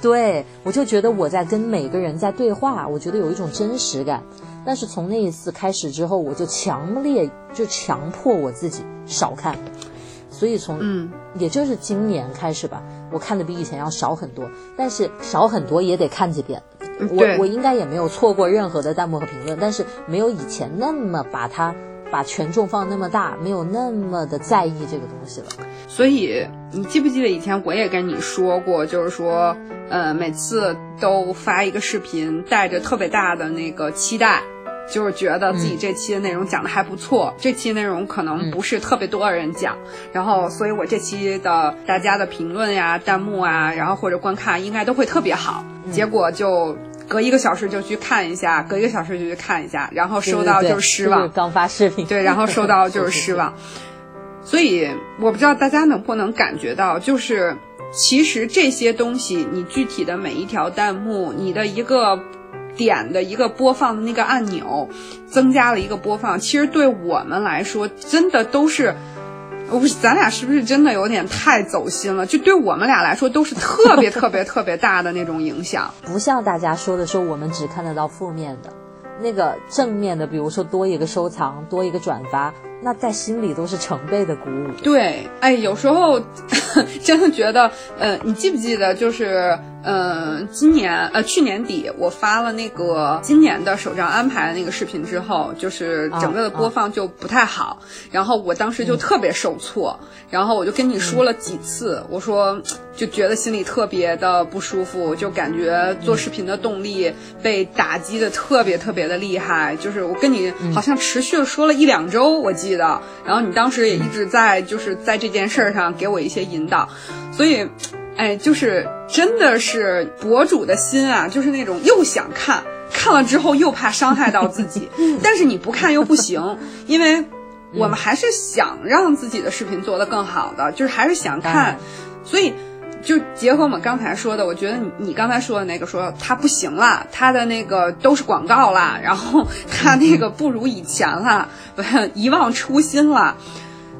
对我就觉得我在跟每个人在对话，我觉得有一种真实感。但是从那一次开始之后，我就强烈就强迫我自己少看，所以从嗯，也就是今年开始吧，我看的比以前要少很多。但是少很多也得看几遍，我我应该也没有错过任何的弹幕和评论，但是没有以前那么把它把权重放那么大，没有那么的在意这个东西了。所以你记不记得以前我也跟你说过，就是说，呃，每次都发一个视频，带着特别大的那个期待。就是觉得自己这期的内容讲的还不错，这期内容可能不是特别多的人讲，然后所以我这期的大家的评论呀、弹幕啊，然后或者观看应该都会特别好。结果就隔一个小时就去看一下，隔一个小时就去看一下，然后收到就是失望。刚发视频，对，然后收到就是 *laughs* 失望。所以我不知道大家能不能感觉到，就是其实这些东西，你具体的每一条弹幕，你的一个。点的一个播放的那个按钮，增加了一个播放。其实对我们来说，真的都是，我不是咱俩是不是真的有点太走心了？就对我们俩来说，都是特别 *laughs* 特别特别大的那种影响。不像大家说的说，我们只看得到负面的，那个正面的，比如说多一个收藏，多一个转发。那在心里都是成倍的鼓舞。对，哎，有时候 *laughs* 真的觉得，呃，你记不记得，就是，呃，今年，呃，去年底我发了那个今年的首张安排的那个视频之后，就是整个的播放就不太好，然后我当时就特别受挫，然后我就跟你说了几次，我说就觉得心里特别的不舒服，就感觉做视频的动力被打击的特别特别的厉害，就是我跟你好像持续了说了一两周，我记。的，然后你当时也一直在就是在这件事儿上给我一些引导，所以，哎，就是真的是博主的心啊，就是那种又想看，看了之后又怕伤害到自己，*laughs* 但是你不看又不行，因为我们还是想让自己的视频做得更好的，就是还是想看，所以。就结合我们刚才说的，我觉得你你刚才说的那个说他不行了，他的那个都是广告啦，然后他那个不如以前了，*laughs* 遗忘初心了，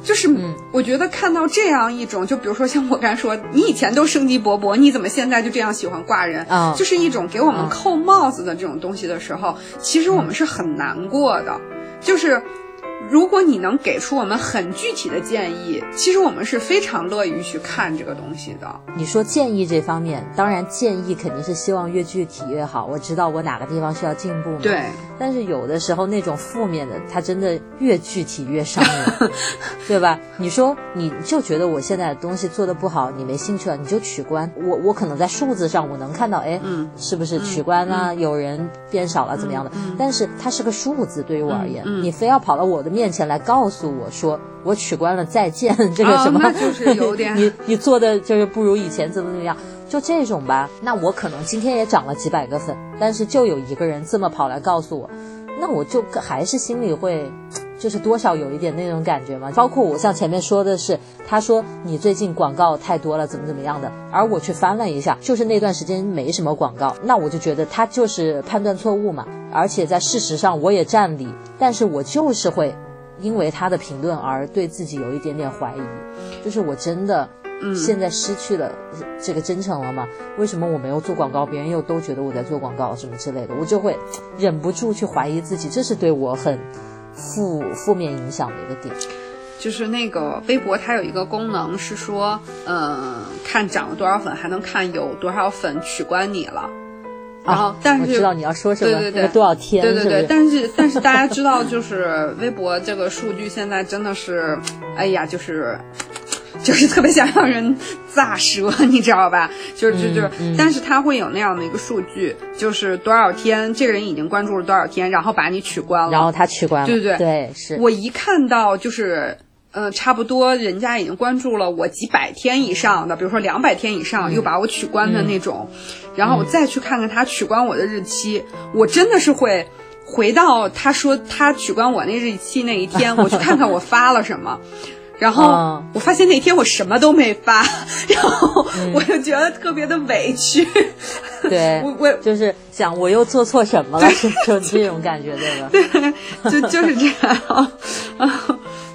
就是我觉得看到这样一种，就比如说像我刚才说，你以前都生机勃勃，你怎么现在就这样喜欢挂人？就是一种给我们扣帽子的这种东西的时候，其实我们是很难过的，就是。如果你能给出我们很具体的建议，其实我们是非常乐于去看这个东西的。你说建议这方面，当然建议肯定是希望越具体越好。我知道我哪个地方需要进步嘛。对。但是有的时候那种负面的，它真的越具体越伤人，*laughs* 对吧？你说你就觉得我现在的东西做的不好，你没兴趣了，你就取关。我我可能在数字上我能看到，哎，嗯，是不是取关啊？有人变少了怎么样的？但是它是个数字，对于我而言，你非要跑到我的面前来告诉我说我取关了，再见，*laughs* 这个什么？就是有点 *laughs* 你你做的就是不如以前怎么怎么样。就这种吧，那我可能今天也涨了几百个粉，但是就有一个人这么跑来告诉我，那我就还是心里会，就是多少有一点那种感觉嘛。包括我像前面说的是，他说你最近广告太多了，怎么怎么样的，而我去翻了一下，就是那段时间没什么广告，那我就觉得他就是判断错误嘛。而且在事实上我也占理，但是我就是会因为他的评论而对自己有一点点怀疑，就是我真的。现在失去了这个真诚了吗？为什么我没有做广告，别人又都觉得我在做广告什么之类的，我就会忍不住去怀疑自己，这是对我很负负面影响的一个点。就是那个微博，它有一个功能是说，嗯，看涨了多少粉，还能看有多少粉取关你了。然后，但是我知道你要说什么，对对对，多少天？对对对，但是 *laughs* 但是大家知道，就是微博这个数据现在真的是，哎呀，就是。就是特别想让人咋舌，你知道吧？就是就就，但是他会有那样的一个数据，就是多少天这个人已经关注了多少天，然后把你取关了，然后他取关了，对对对，是。我一看到就是，呃，差不多人家已经关注了我几百天以上的，比如说两百天以上又把我取关的那种，然后我再去看看他取关我的日期，我真的是会回到他说他取关我那日期那一天，*laughs* 我去看看我发了什么。然后我发现那天我什么都没发，*laughs* 然后我就觉得特别的委屈。对，*laughs* 我我就是想我又做错什么了，就这种感觉，对吧？对，就就是这样。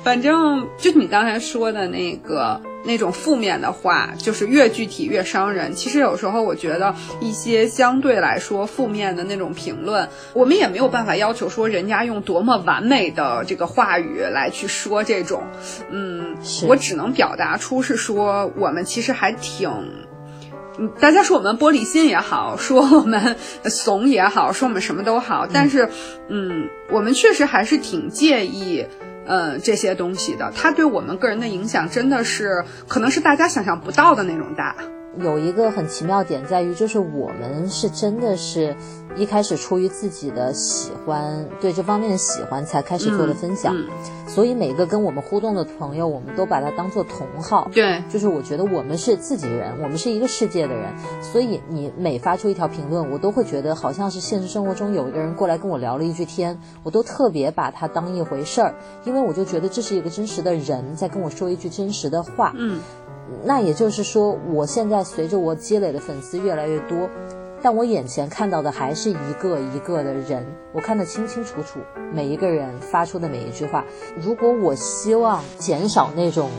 反正就你刚才说的那个。那种负面的话，就是越具体越伤人。其实有时候我觉得一些相对来说负面的那种评论，我们也没有办法要求说人家用多么完美的这个话语来去说这种。嗯，我只能表达出是说我们其实还挺，嗯，大家说我们玻璃心也好，说我们怂也好，说我们什么都好，但是，嗯，我们确实还是挺介意。呃，这些东西的，它对我们个人的影响真的是，可能是大家想象不到的那种大。有一个很奇妙点在于，就是我们是真的是。一开始出于自己的喜欢，对这方面的喜欢才开始做的分享，所以每个跟我们互动的朋友，我们都把它当做同好。对，就是我觉得我们是自己人，我们是一个世界的人，所以你每发出一条评论，我都会觉得好像是现实生活中有一个人过来跟我聊了一句天，我都特别把它当一回事儿，因为我就觉得这是一个真实的人在跟我说一句真实的话。嗯，那也就是说，我现在随着我积累的粉丝越来越多。但我眼前看到的还是一个一个的人，我看得清清楚楚，每一个人发出的每一句话。如果我希望减少那种，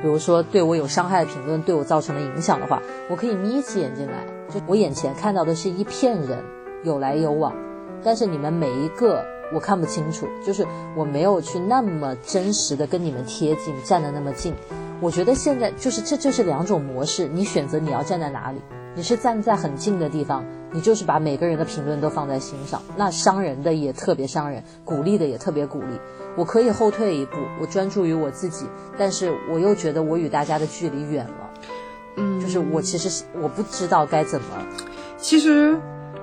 比如说对我有伤害的评论对我造成的影响的话，我可以眯起眼睛来，就我眼前看到的是一片人，有来有往，但是你们每一个我看不清楚，就是我没有去那么真实的跟你们贴近，站得那么近。我觉得现在就是这就是两种模式，你选择你要站在哪里。你是站在很近的地方，你就是把每个人的评论都放在心上，那伤人的也特别伤人，鼓励的也特别鼓励。我可以后退一步，我专注于我自己，但是我又觉得我与大家的距离远了。嗯，就是我其实我不知道该怎么。其实，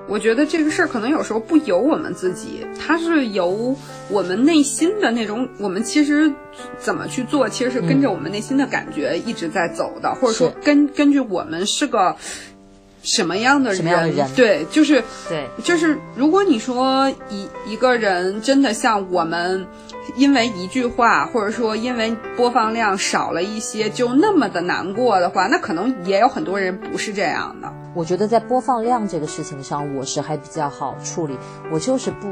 我觉得这个事儿可能有时候不由我们自己，它是由我们内心的那种。我们其实怎么去做，其实是跟着我们内心的感觉一直在走的，或者说根根据我们是个。什么样的人？对，就是对，就是如果你说一一个人真的像我们，因为一句话，或者说因为播放量少了一些，就那么的难过的话，那可能也有很多人不是这样的。我觉得在播放量这个事情上，我是还比较好处理，我就是不。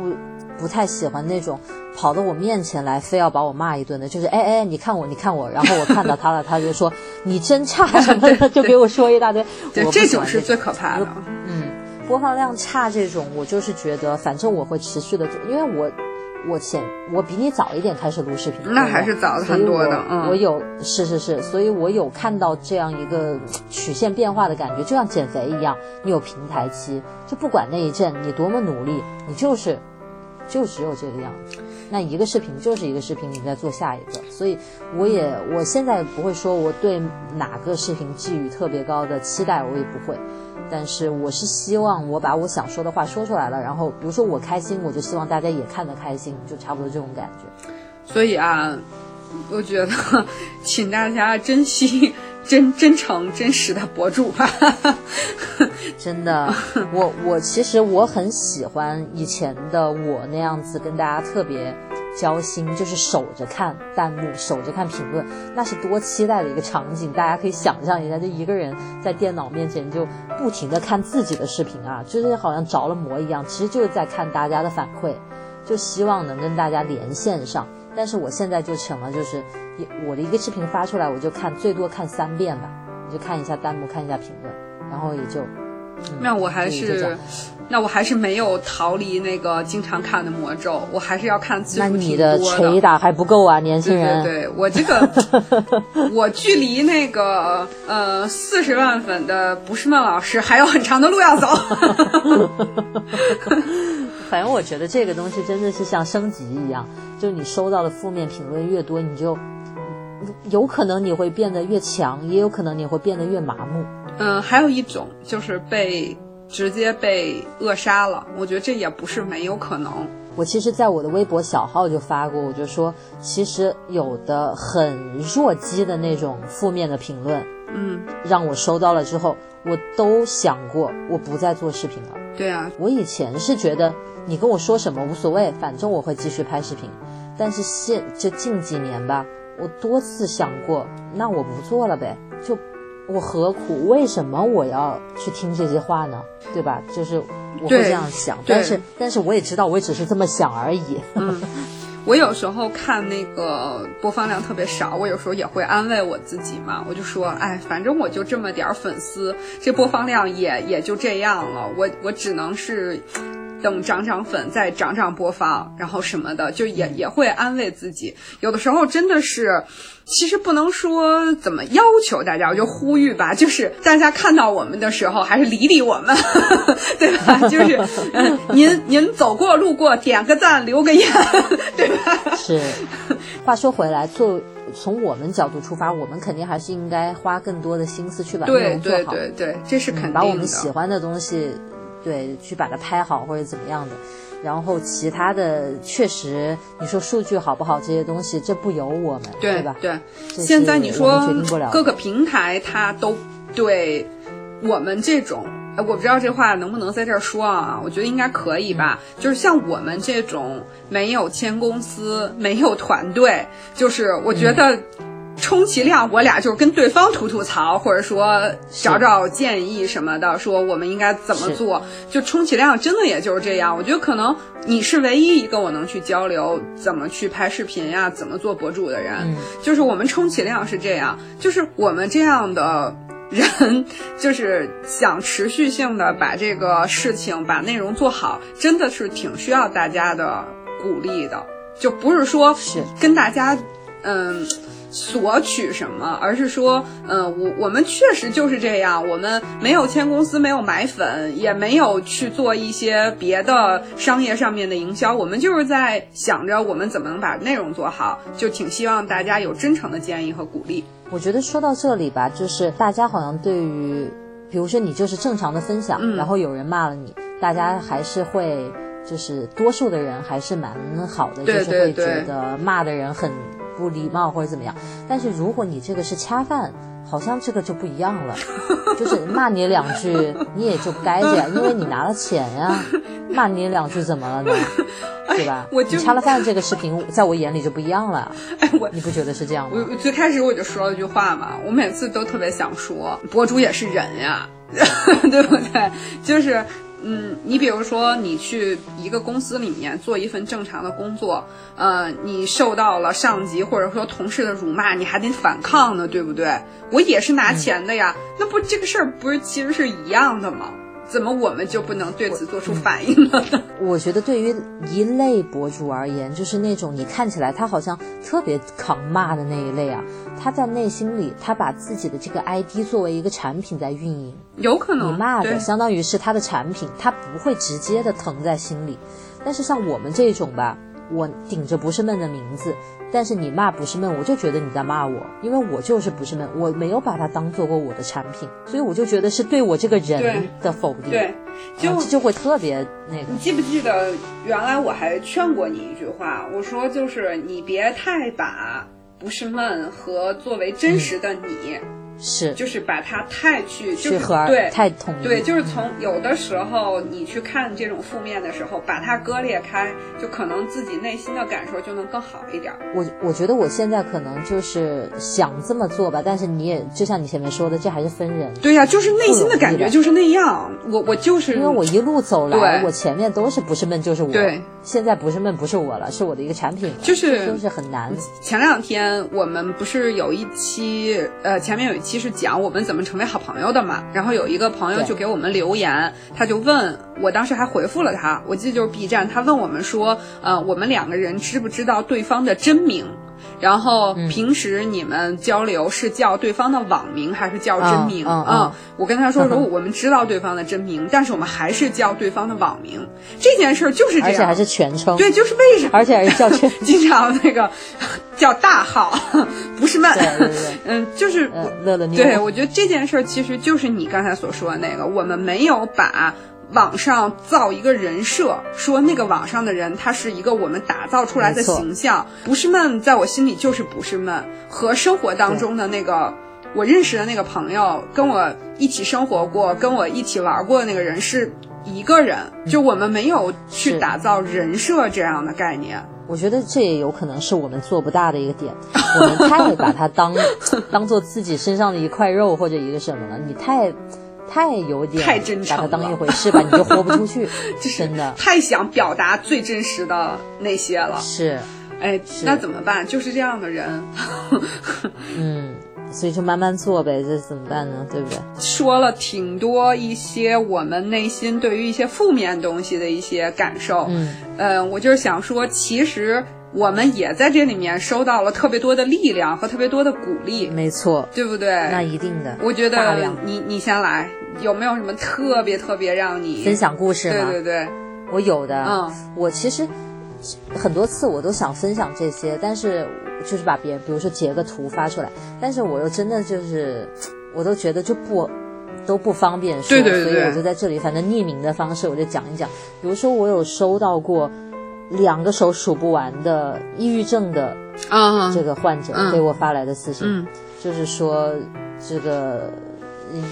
不太喜欢那种跑到我面前来，非要把我骂一顿的，就是哎哎，你看我，你看我，然后我看到他了，他就说你真差 *laughs* 什么的，就给我说一大堆。对，这种是最可怕的。嗯，播放量差这种，我就是觉得，反正我会持续的做，因为我我前我比你早一点开始录视频，那还是早很多的。嗯，我有是是是，所以我有看到这样一个曲线变化的感觉，就像减肥一样，你有平台期，就不管那一阵你多么努力，你就是。就只有这个样子，那一个视频就是一个视频，你再做下一个。所以我也我现在不会说我对哪个视频寄予特别高的期待，我也不会。但是我是希望我把我想说的话说出来了，然后比如说我开心，我就希望大家也看得开心，就差不多这种感觉。所以啊，我觉得请大家珍惜。真真诚真实的博主吧，*laughs* 真的，我我其实我很喜欢以前的我那样子跟大家特别交心，就是守着看弹幕，守着看评论，那是多期待的一个场景。大家可以想象一下，就一个人在电脑面前就不停的看自己的视频啊，就是好像着了魔一样，其实就是在看大家的反馈，就希望能跟大家连线上。但是我现在就成了，就是我的一个视频发出来，我就看最多看三遍吧，我就看一下弹幕，看一下评论，然后也就。那我还是，那我还是没有逃离那个经常看的魔咒，我还是要看字数挺多的。那你的捶打还不够啊，年轻人。对对，我这个，*laughs* 我距离那个呃四十万粉的不是孟老师还有很长的路要走。*laughs* 反正我觉得这个东西真的是像升级一样，就是你收到的负面评论越多，你就有可能你会变得越强，也有可能你会变得越麻木。嗯，还有一种就是被直接被扼杀了，我觉得这也不是没有可能。我其实，在我的微博小号就发过，我就说，其实有的很弱鸡的那种负面的评论，嗯，让我收到了之后，我都想过，我不再做视频了。对啊，我以前是觉得你跟我说什么无所谓，反正我会继续拍视频。但是现就近几年吧，我多次想过，那我不做了呗，就。我何苦？为什么我要去听这些话呢？对吧？就是我会这样想，但是但是我也知道，我也只是这么想而已。嗯，我有时候看那个播放量特别少，我有时候也会安慰我自己嘛，我就说，哎，反正我就这么点粉丝，这播放量也也就这样了，我我只能是。等涨涨粉，再涨涨播放，然后什么的，就也也会安慰自己。有的时候真的是，其实不能说怎么要求大家，我就呼吁吧，就是大家看到我们的时候，还是理理我们，*laughs* 对吧？就是，嗯，您您走过路过，点个赞，留个言，*laughs* 对吧？是。话说回来，做从我们角度出发，我们肯定还是应该花更多的心思去把内容做好。对对对对，这是肯定的。把我们喜欢的东西。对，去把它拍好或者怎么样的，然后其他的确实，你说数据好不好这些东西，这不由我们，对吧？对，现在你说各个平台它都对我们这种，我不知道这话能不能在这儿说啊？我觉得应该可以吧。就是像我们这种没有签公司、没有团队，就是我觉得。充其量我俩就是跟对方吐吐槽，或者说找找建议什么的，说我们应该怎么做。就充其量真的也就是这样。我觉得可能你是唯一一个我能去交流怎么去拍视频呀，怎么做博主的人。就是我们充其量是这样。就是我们这样的人，*laughs* 就是想持续性的把这个事情把内容做好，真的是挺需要大家的鼓励的。就不是说跟大家，嗯。索取什么，而是说，嗯，我我们确实就是这样，我们没有签公司，没有买粉，也没有去做一些别的商业上面的营销，我们就是在想着我们怎么能把内容做好，就挺希望大家有真诚的建议和鼓励。我觉得说到这里吧，就是大家好像对于，比如说你就是正常的分享，然后有人骂了你，大家还是会，就是多数的人还是蛮好的，就是会觉得骂的人很。不礼貌或者怎么样，但是如果你这个是恰饭，好像这个就不一样了，*laughs* 就是骂你两句，你也就该这样，因为你拿了钱呀，骂你两句怎么了呢？对吧？我就恰了饭这个视频，在我眼里就不一样了。哎，我你不觉得是这样吗？我最开始我就说了一句话嘛，我每次都特别想说，博主也是人呀，*laughs* 对不对？就是。嗯，你比如说，你去一个公司里面做一份正常的工作，呃，你受到了上级或者说同事的辱骂，你还得反抗呢，对不对？我也是拿钱的呀，那不这个事儿不是其实是一样的吗？怎么我们就不能对此做出反应呢？我觉得对于一类博主而言，就是那种你看起来他好像特别扛骂的那一类啊，他在内心里他把自己的这个 ID 作为一个产品在运营，有可能你骂的相当于是他的产品，他不会直接的疼在心里。但是像我们这种吧。我顶着不是闷的名字，但是你骂不是闷，我就觉得你在骂我，因为我就是不是闷，我没有把它当做过我的产品，所以我就觉得是对我这个人的否定，对，就就会特别那个。你记不记得原来我还劝过你一句话，我说就是你别太把不是闷和作为真实的你是，就是把它太去去和对太统一，对，就是从有的时候你去看这种负面的时候，把它割裂开，就可能自己内心的感受就能更好一点。我我觉得我现在可能就是想这么做吧，但是你也就像你前面说的，这还是分人。对呀，就是内心的感觉就是那样。我我就是因为我一路走来，我前面都是不是闷就是我。对，现在不是闷不是我了，是我的一个产品，就是就是很难。前两天我们不是有一期，呃，前面有一期是讲我们怎么成为好朋友的嘛，然后有一个朋友就给我们留言，他就问我，当时还回复了他，我记得就是 B 站，他问我们说，呃，我们两个人知不知道对方的真名？然后平时你们交流是叫对方的网名还是叫真名？嗯，我跟他说，如果我们知道对方的真名，但是我们还是叫对方的网名，这件事就是这样，而且还是全称。对，就是为什么？*laughs* 而且还是叫全，*laughs* 经常那个 *laughs* 叫大号，不是慢。对对对，嗯，就是乐乐。对，我觉得这件事其实就是你刚才所说的那个，我们没有把。网上造一个人设，说那个网上的人他是一个我们打造出来的形象，不是闷，在我心里就是不是闷。和生活当中的那个我认识的那个朋友，跟我一起生活过、跟我一起玩过的那个人是一个人，就我们没有去打造人设这样的概念。我觉得这也有可能是我们做不大的一个点，我们太把它当 *laughs* 当做自己身上的一块肉或者一个什么了，你太。太有点太真诚，把它当一回事吧，*laughs* 你就豁不出去，真的太想表达最真实的那些了。是，哎，那怎么办？就是这样的人。*laughs* 嗯，所以就慢慢做呗，这怎么办呢？对不对？说了挺多一些我们内心对于一些负面东西的一些感受。嗯，呃，我就是想说，其实。我们也在这里面收到了特别多的力量和特别多的鼓励，没错，对不对？那一定的。我觉得你你先来，有没有什么特别特别让你分享故事吗？对对对，我有的。嗯，我其实很多次我都想分享这些，但是就是把别人，比如说截个图发出来，但是我又真的就是，我都觉得就不都不方便说，对对对，所以我就在这里，反正匿名的方式我就讲一讲。比如说我有收到过。两个手数不完的抑郁症的啊，这个患者给我发来的私信，就是说这个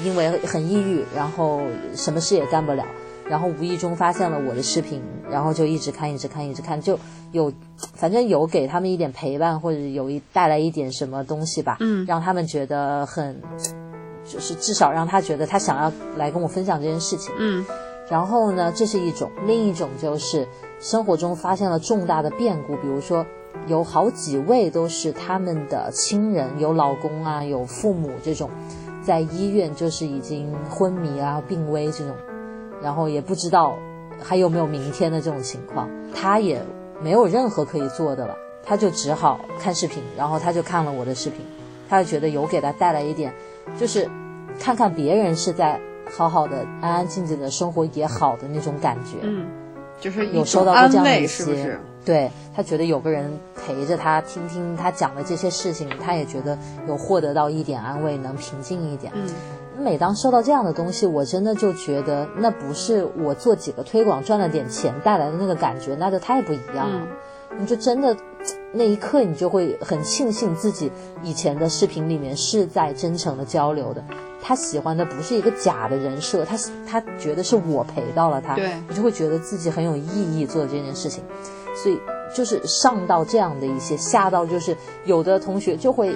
因为很抑郁，然后什么事也干不了，然后无意中发现了我的视频，然后就一直看，一直看，一直看，就有反正有给他们一点陪伴，或者有一带来一点什么东西吧，嗯，让他们觉得很，就是至少让他觉得他想要来跟我分享这件事情，嗯。然后呢，这是一种；另一种就是生活中发现了重大的变故，比如说有好几位都是他们的亲人，有老公啊，有父母这种，在医院就是已经昏迷啊、病危这种，然后也不知道还有没有明天的这种情况，他也没有任何可以做的了，他就只好看视频，然后他就看了我的视频，他就觉得有给他带来一点，就是看看别人是在。好好的，安安静静的生活也好的那种感觉，嗯，就是有收到过这样的一些，对他觉得有个人陪着他，听听他讲的这些事情，他也觉得有获得到一点安慰，能平静一点。嗯，每当收到这样的东西，我真的就觉得那不是我做几个推广赚了点钱带来的那个感觉，那就太不一样了。你就真的那一刻，你就会很庆幸自己以前的视频里面是在真诚的交流的。他喜欢的不是一个假的人设，他他觉得是我陪到了他，你就会觉得自己很有意义做这件事情。所以就是上到这样的一些，下到就是有的同学就会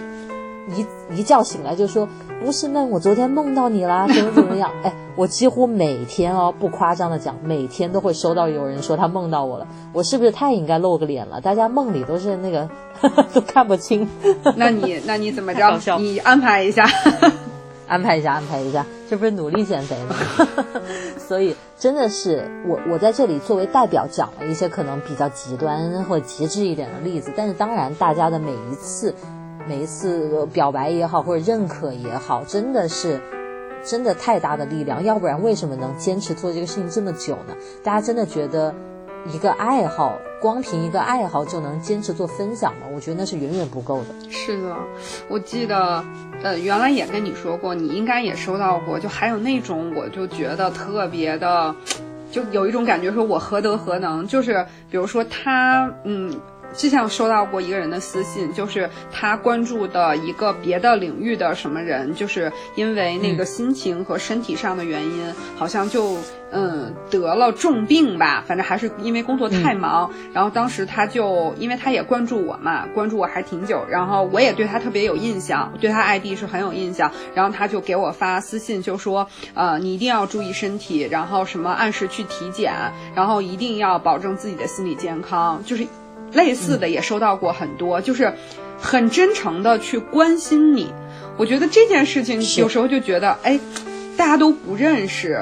一一觉醒来就说不是梦，我昨天梦到你啦，怎么怎么样？*laughs* 哎，我几乎每天哦，不夸张的讲，每天都会收到有人说他梦到我了，我是不是太应该露个脸了？大家梦里都是那个 *laughs* 都看不清。那你那你怎么着？*laughs* 你安排一下。安排一下，安排一下，这不是努力减肥吗？*laughs* 所以真的是我，我在这里作为代表讲了一些可能比较极端或极致一点的例子。但是当然，大家的每一次、每一次表白也好，或者认可也好，真的是真的太大的力量。要不然，为什么能坚持做这个事情这么久呢？大家真的觉得？一个爱好，光凭一个爱好就能坚持做分享吗？我觉得那是远远不够的。是的，我记得，呃，原来也跟你说过，你应该也收到过。就还有那种，我就觉得特别的，就有一种感觉，说我何德何能？就是比如说他，嗯，之前有收到过一个人的私信，就是他关注的一个别的领域的什么人，就是因为那个心情和身体上的原因，好像就嗯得了重病吧，反正还是因为工作太忙。然后当时他就因为他也关注我嘛，关注我还挺久，然后我也对他特别有印象，对他 ID 是很有印象。然后他就给我发私信，就说呃你一定要注意身体，然后什么按时去体检，然后一定要保证自己的心理健康，就是。类似的也收到过很多，就是很真诚的去关心你。我觉得这件事情有时候就觉得，哎，大家都不认识，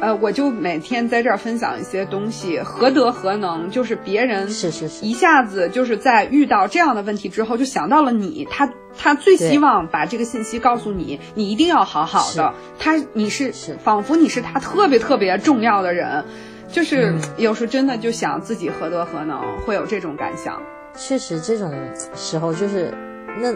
呃，我就每天在这儿分享一些东西，何德何能？就是别人是是是，一下子就是在遇到这样的问题之后，就想到了你，他他最希望把这个信息告诉你，你一定要好好的。他你是仿佛你是他特别特别重要的人。就是有时候真的就想自己何德何能，会有这种感想。确实，这种时候就是那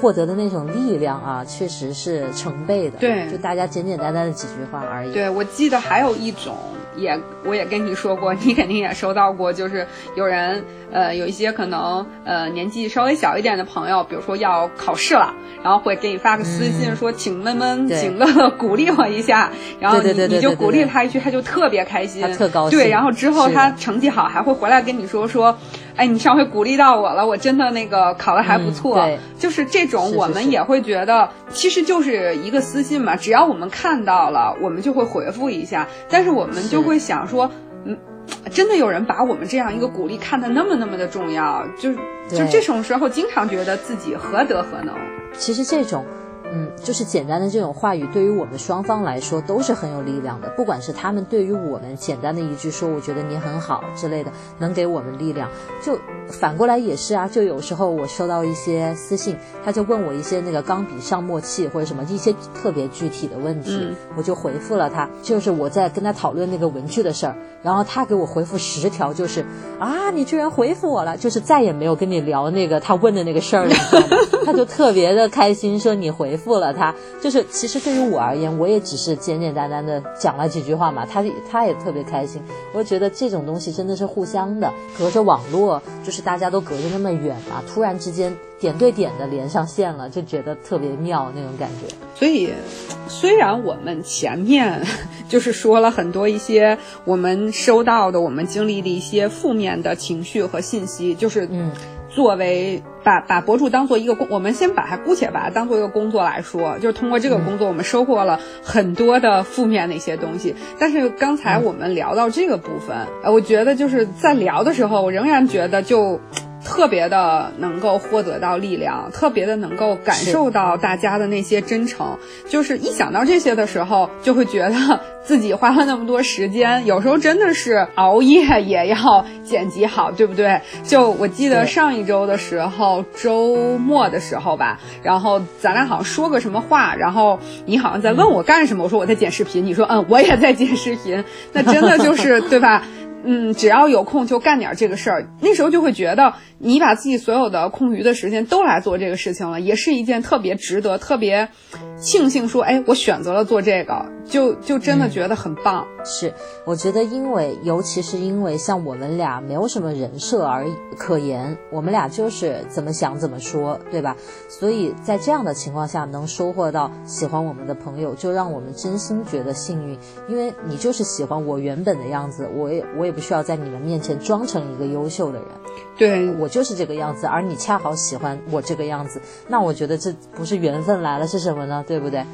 获得的那种力量啊，确实是成倍的。对，就大家简简单单的几句话而已。对，我记得还有一种。也，我也跟你说过，你肯定也收到过，就是有人，呃，有一些可能，呃，年纪稍微小一点的朋友，比如说要考试了，然后会给你发个私信说，请闷闷，请乐乐鼓励我一下，然后你你就鼓励他一句，他就特别开心，特高兴。对，然后之后他成绩好，还会回来跟你说说。哎，你上回鼓励到我了，我真的那个考的还不错。就是这种，我们也会觉得，其实就是一个私信嘛，只要我们看到了，我们就会回复一下。但是我们就会想说，嗯，真的有人把我们这样一个鼓励看得那么那么的重要，就就这种时候，经常觉得自己何德何能。其实这种。嗯，就是简单的这种话语，对于我们双方来说都是很有力量的。不管是他们对于我们简单的一句说“我觉得你很好”之类的，能给我们力量，就反过来也是啊。就有时候我收到一些私信，他就问我一些那个钢笔上墨器或者什么一些特别具体的问题，我就回复了他。就是我在跟他讨论那个文具的事儿，然后他给我回复十条，就是啊，你居然回复我了，就是再也没有跟你聊那个他问的那个事儿了，他就特别的开心，说你回。复了他，就是其实对于我而言，我也只是简简单单的讲了几句话嘛，他他也特别开心。我觉得这种东西真的是互相的，隔着网络，就是大家都隔着那么远嘛，突然之间点对点的连上线了，就觉得特别妙那种感觉。所以，虽然我们前面 *laughs* 就是说了很多一些我们收到的、我们经历的一些负面的情绪和信息，就是嗯。作为把把博主当做一个工，我们先把它姑且把它当做一个工作来说，就是通过这个工作，我们收获了很多的负面的一些东西。但是刚才我们聊到这个部分，呃，我觉得就是在聊的时候，我仍然觉得就。特别的能够获得到力量，特别的能够感受到大家的那些真诚，就是一想到这些的时候，就会觉得自己花了那么多时间，有时候真的是熬夜也要剪辑好，对不对？就我记得上一周的时候，周末的时候吧，然后咱俩好像说个什么话，然后你好像在问我干什么，我说我在剪视频，你说嗯，我也在剪视频，那真的就是对吧？嗯，只要有空就干点这个事儿，那时候就会觉得你把自己所有的空余的时间都来做这个事情了，也是一件特别值得、特别庆幸说，哎，我选择了做这个，就就真的觉得很棒。是，我觉得因为，尤其是因为像我们俩没有什么人设而可言，我们俩就是怎么想怎么说，对吧？所以在这样的情况下，能收获到喜欢我们的朋友，就让我们真心觉得幸运，因为你就是喜欢我原本的样子，我也我也。不需要在你们面前装成一个优秀的人，对我就是这个样子，而你恰好喜欢我这个样子，那我觉得这不是缘分来了是什么呢？对不对？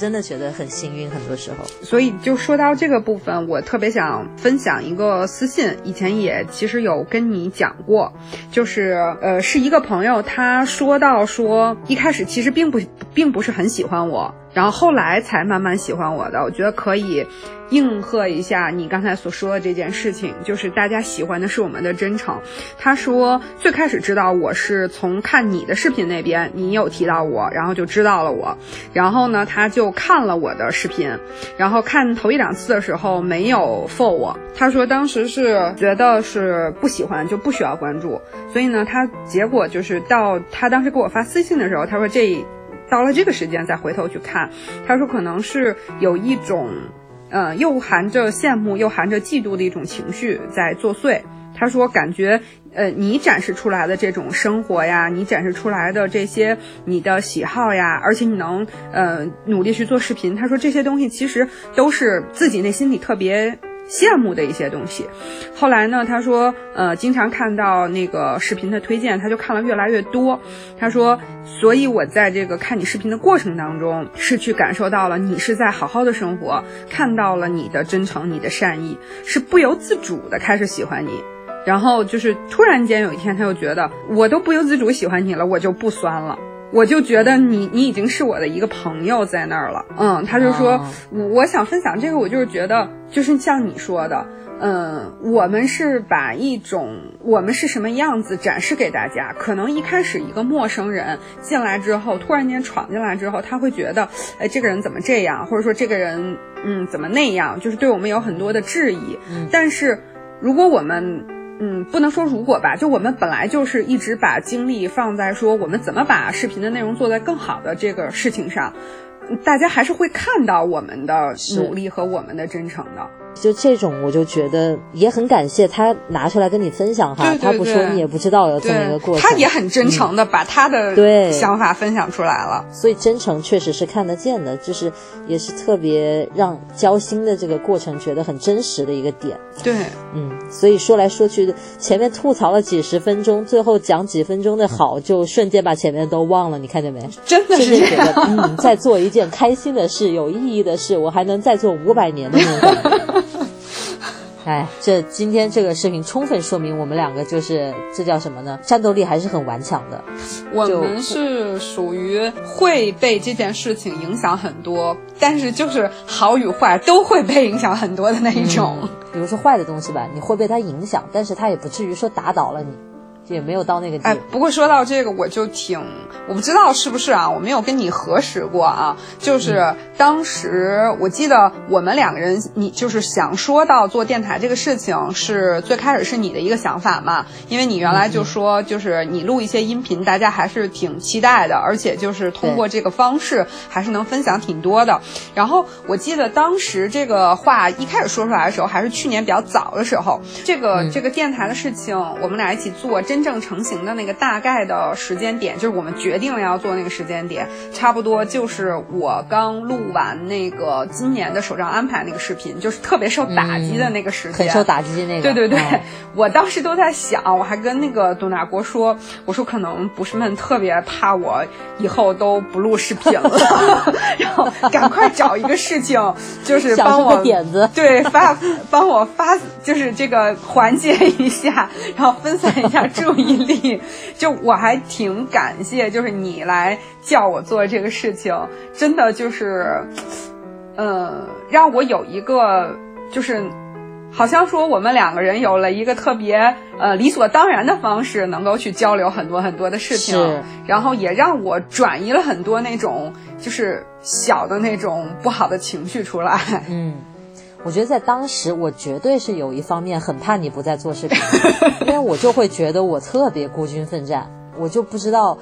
真的觉得很幸运，很多时候。所以就说到这个部分，我特别想分享一个私信，以前也其实有跟你讲过，就是呃，是一个朋友，他说到说一开始其实并不并不是很喜欢我。然后后来才慢慢喜欢我的，我觉得可以应和一下你刚才所说的这件事情，就是大家喜欢的是我们的真诚。他说最开始知道我是从看你的视频那边，你有提到我，然后就知道了我。然后呢，他就看了我的视频，然后看头一两次的时候没有 for 我。他说当时是觉得是不喜欢就不需要关注，所以呢，他结果就是到他当时给我发私信的时候，他说这。*laughs* 到了这个时间再回头去看，他说可能是有一种呃，又含着羡慕又含着嫉妒的一种情绪在作祟。他说，感觉。呃，你展示出来的这种生活呀，你展示出来的这些你的喜好呀，而且你能呃努力去做视频。他说这些东西其实都是自己内心里特别羡慕的一些东西。后来呢，他说呃经常看到那个视频的推荐，他就看了越来越多。他说，所以我在这个看你视频的过程当中，是去感受到了你是在好好的生活，看到了你的真诚、你的善意，是不由自主的开始喜欢你。然后就是突然间有一天，他又觉得我都不由自主喜欢你了，我就不酸了，我就觉得你你已经是我的一个朋友在那儿了。嗯，他就说，我我想分享这个，我就是觉得就是像你说的，嗯，我们是把一种我们是什么样子展示给大家。可能一开始一个陌生人进来之后，突然间闯进来之后，他会觉得，哎，这个人怎么这样，或者说这个人嗯怎么那样，就是对我们有很多的质疑。但是如果我们嗯，不能说如果吧，就我们本来就是一直把精力放在说我们怎么把视频的内容做得更好的这个事情上，大家还是会看到我们的努力和我们的真诚的。就这种，我就觉得也很感谢他拿出来跟你分享哈。他不说你也不知道有这么一个过程。他也很真诚的把他的对想法分享出来了。所以真诚确实是看得见的，就是也是特别让交心的这个过程觉得很真实的一个点。对，嗯，所以说来说去，前面吐槽了几十分钟，最后讲几分钟的好，就瞬间把前面都忘了。你看见没？*laughs* 真的是觉得嗯，在做一件开心的事、有意义的事，我还能再做五百年的那种。*laughs* 哎，这今天这个视频充分说明我们两个就是这叫什么呢？战斗力还是很顽强的。我们是属于会被这件事情影响很多，但是就是好与坏都会被影响很多的那一种。比如说坏的东西吧，你会被它影响，但是它也不至于说打倒了你。也没有到那个哎，不过说到这个，我就挺，我不知道是不是啊，我没有跟你核实过啊。就是当时我记得我们两个人，你就是想说到做电台这个事情，是最开始是你的一个想法嘛？因为你原来就说，就是你录一些音频，大家还是挺期待的，而且就是通过这个方式，还是能分享挺多的。然后我记得当时这个话一开始说出来的时候，还是去年比较早的时候，这个这个电台的事情，我们俩一起做真。真正成型的那个大概的时间点，就是我们决定了要做那个时间点，差不多就是我刚录完那个今年的首张安排那个视频，就是特别受打击的那个时间，很受打击那个。对对对，*laughs* 我当时都在想，我还跟那个董大国说，我说可能不是们特别怕我以后都不录视频了，*laughs* 然后赶快找一个事情，就是帮我点子，对发帮我发，就是这个缓解一下，然后分散一下注。*laughs* 注意力，就我还挺感谢，就是你来叫我做这个事情，真的就是，呃，让我有一个，就是好像说我们两个人有了一个特别呃理所当然的方式，能够去交流很多很多的事情，然后也让我转移了很多那种就是小的那种不好的情绪出来，嗯。我觉得在当时，我绝对是有一方面很怕你不再做视频，*laughs* 因为我就会觉得我特别孤军奋战，我就不知道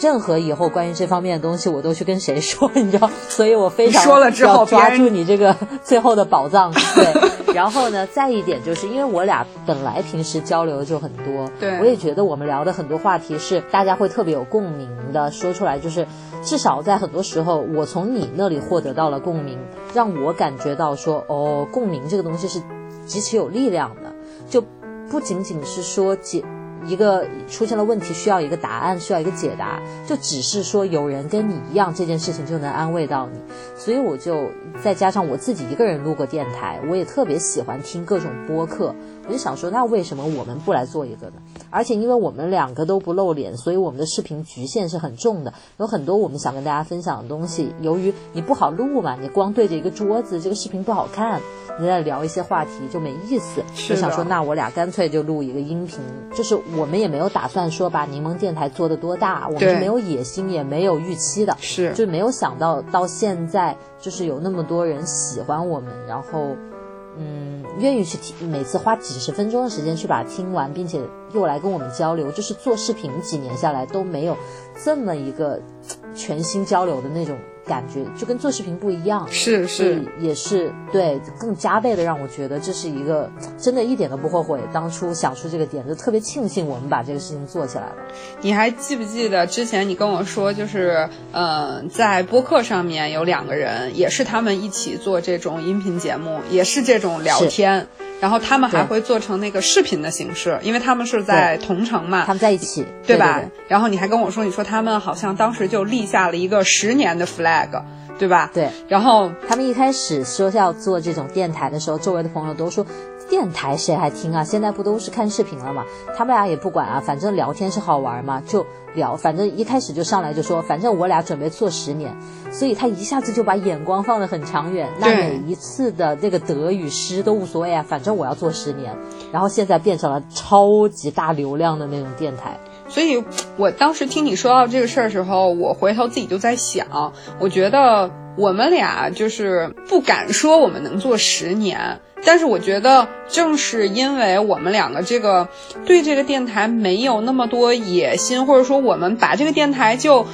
任何以后关于这方面的东西，我都去跟谁说，你知道？所以我非常要抓住你这个最后的宝藏，对。*laughs* 然后呢，再一点就是因为我俩本来平时交流就很多，对，我也觉得我们聊的很多话题是大家会特别有共鸣的，说出来就是至少在很多时候，我从你那里获得到了共鸣，让我感觉到说哦，共鸣这个东西是极其有力量的，就不仅仅是说解。一个出现了问题，需要一个答案，需要一个解答，就只是说有人跟你一样，这件事情就能安慰到你。所以我就再加上我自己一个人录过电台，我也特别喜欢听各种播客。我就想说，那为什么我们不来做一个呢？而且因为我们两个都不露脸，所以我们的视频局限是很重的，有很多我们想跟大家分享的东西。由于你不好录嘛，你光对着一个桌子，这个视频不好看。你在聊一些话题就没意思。就想说，那我俩干脆就录一个音频。就是我们也没有打算说把柠檬电台做得多大，我们是没有野心也没有预期的，是就没有想到到现在就是有那么多人喜欢我们，然后。嗯，愿意去听，每次花几十分钟的时间去把它听完，并且又来跟我们交流，就是做视频几年下来都没有这么一个全新交流的那种感觉就跟做视频不一样，是是，也是对，更加倍的让我觉得这是一个真的一点都不后悔当初想出这个点，就特别庆幸我们把这个事情做起来了。你还记不记得之前你跟我说，就是嗯，在播客上面有两个人，也是他们一起做这种音频节目，也是这种聊天。然后他们还会做成那个视频的形式，因为他们是在同城嘛，他们在一起，对吧？然后你还跟我说，你说他们好像当时就立下了一个十年的 flag，对吧？对。然后他们一开始说要做这种电台的时候，周围的朋友都说。电台谁还听啊？现在不都是看视频了吗？他们俩也不管啊，反正聊天是好玩嘛，就聊。反正一开始就上来就说，反正我俩准备做十年，所以他一下子就把眼光放得很长远。那每一次的这个得与失都无所谓啊，反正我要做十年。然后现在变成了超级大流量的那种电台。所以我当时听你说到这个事儿的时候，我回头自己就在想，我觉得我们俩就是不敢说我们能做十年。但是我觉得，正是因为我们两个这个对这个电台没有那么多野心，或者说我们把这个电台就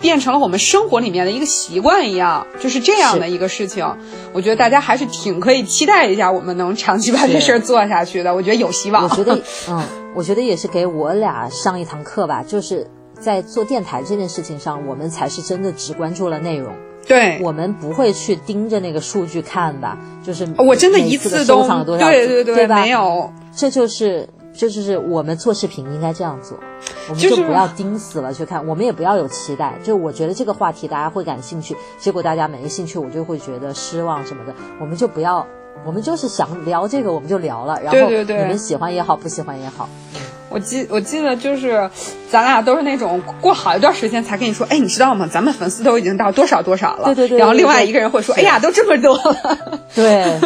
变成了我们生活里面的一个习惯一样，就是这样的一个事情。我觉得大家还是挺可以期待一下，我们能长期把这事儿做下去的。我觉得有希望。我觉得，*laughs* 嗯，我觉得也是给我俩上一堂课吧，就是在做电台这件事情上，我们才是真的只关注了内容。对。我们不会去盯着那个数据看吧，就是我真的一次都收藏了多少，对对对，没有，这就是这就是我们做视频应该这样做，我们就不要盯死了去看，我们也不要有期待，就我觉得这个话题大家会感兴趣，结果大家没兴趣，我就会觉得失望什么的，我们就不要，我们就是想聊这个我们就聊了，然后你们喜欢也好，不喜欢也好。我记我记得就是，咱俩都是那种过好一段时间才跟你说，哎，你知道吗？咱们粉丝都已经到多少多少了。对对对。然后另外一个人会说，哎呀，都这么多了。*laughs* 对。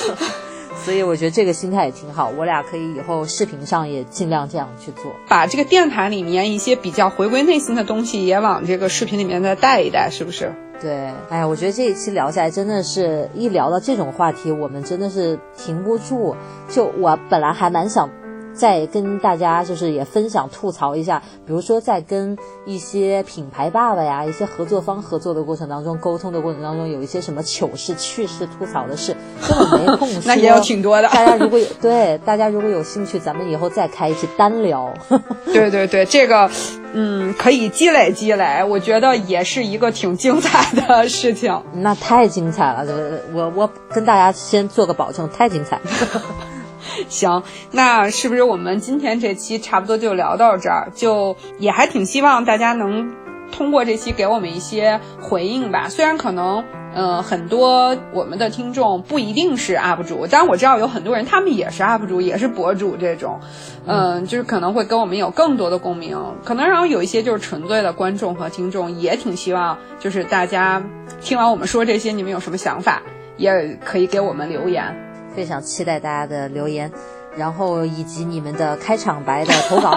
*laughs* 所以我觉得这个心态也挺好，我俩可以以后视频上也尽量这样去做，把这个电台里面一些比较回归内心的东西也往这个视频里面再带一带，是不是？对。哎呀，我觉得这一期聊下来，真的是一聊到这种话题，我们真的是停不住。就我本来还蛮想。再跟大家就是也分享吐槽一下，比如说在跟一些品牌爸爸呀、一些合作方合作的过程当中，沟通的过程当中，有一些什么糗事、趣事吐槽的事，*laughs* 根本没空说。那也有挺多的。大家如果有对大家如果有兴趣，咱们以后再开一期单聊。*laughs* 对对对，这个嗯可以积累积累，我觉得也是一个挺精彩的事情。那太精彩了，我我跟大家先做个保证，太精彩。*laughs* 行，那是不是我们今天这期差不多就聊到这儿？就也还挺希望大家能通过这期给我们一些回应吧。虽然可能，呃，很多我们的听众不一定是 UP 主，但我知道有很多人他们也是 UP 主，也是博主这种，嗯，就是可能会跟我们有更多的共鸣。可能然后有一些就是纯粹的观众和听众，也挺希望就是大家听完我们说这些，你们有什么想法，也可以给我们留言。非常期待大家的留言，然后以及你们的开场白的投稿。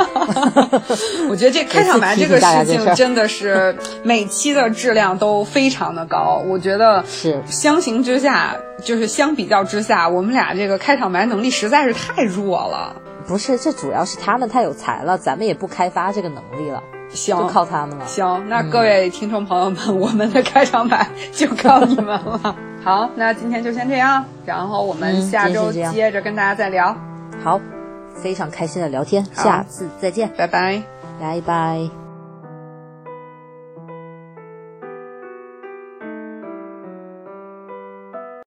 *laughs* 我觉得这开场白这个事情真的是每期的质量都非常的高。我觉得是相形之下，就是相比较之下，我们俩这个开场白能力实在是太弱了。不是，这主要是他们太有才了，咱们也不开发这个能力了。行，就靠他们了。行，那各位听众朋友们，我们的开场白就靠你们了。*laughs* 好，那今天就先这样，然后我们下周接着跟大家再聊。好，非常开心的聊天，下次再见，拜拜，拜拜。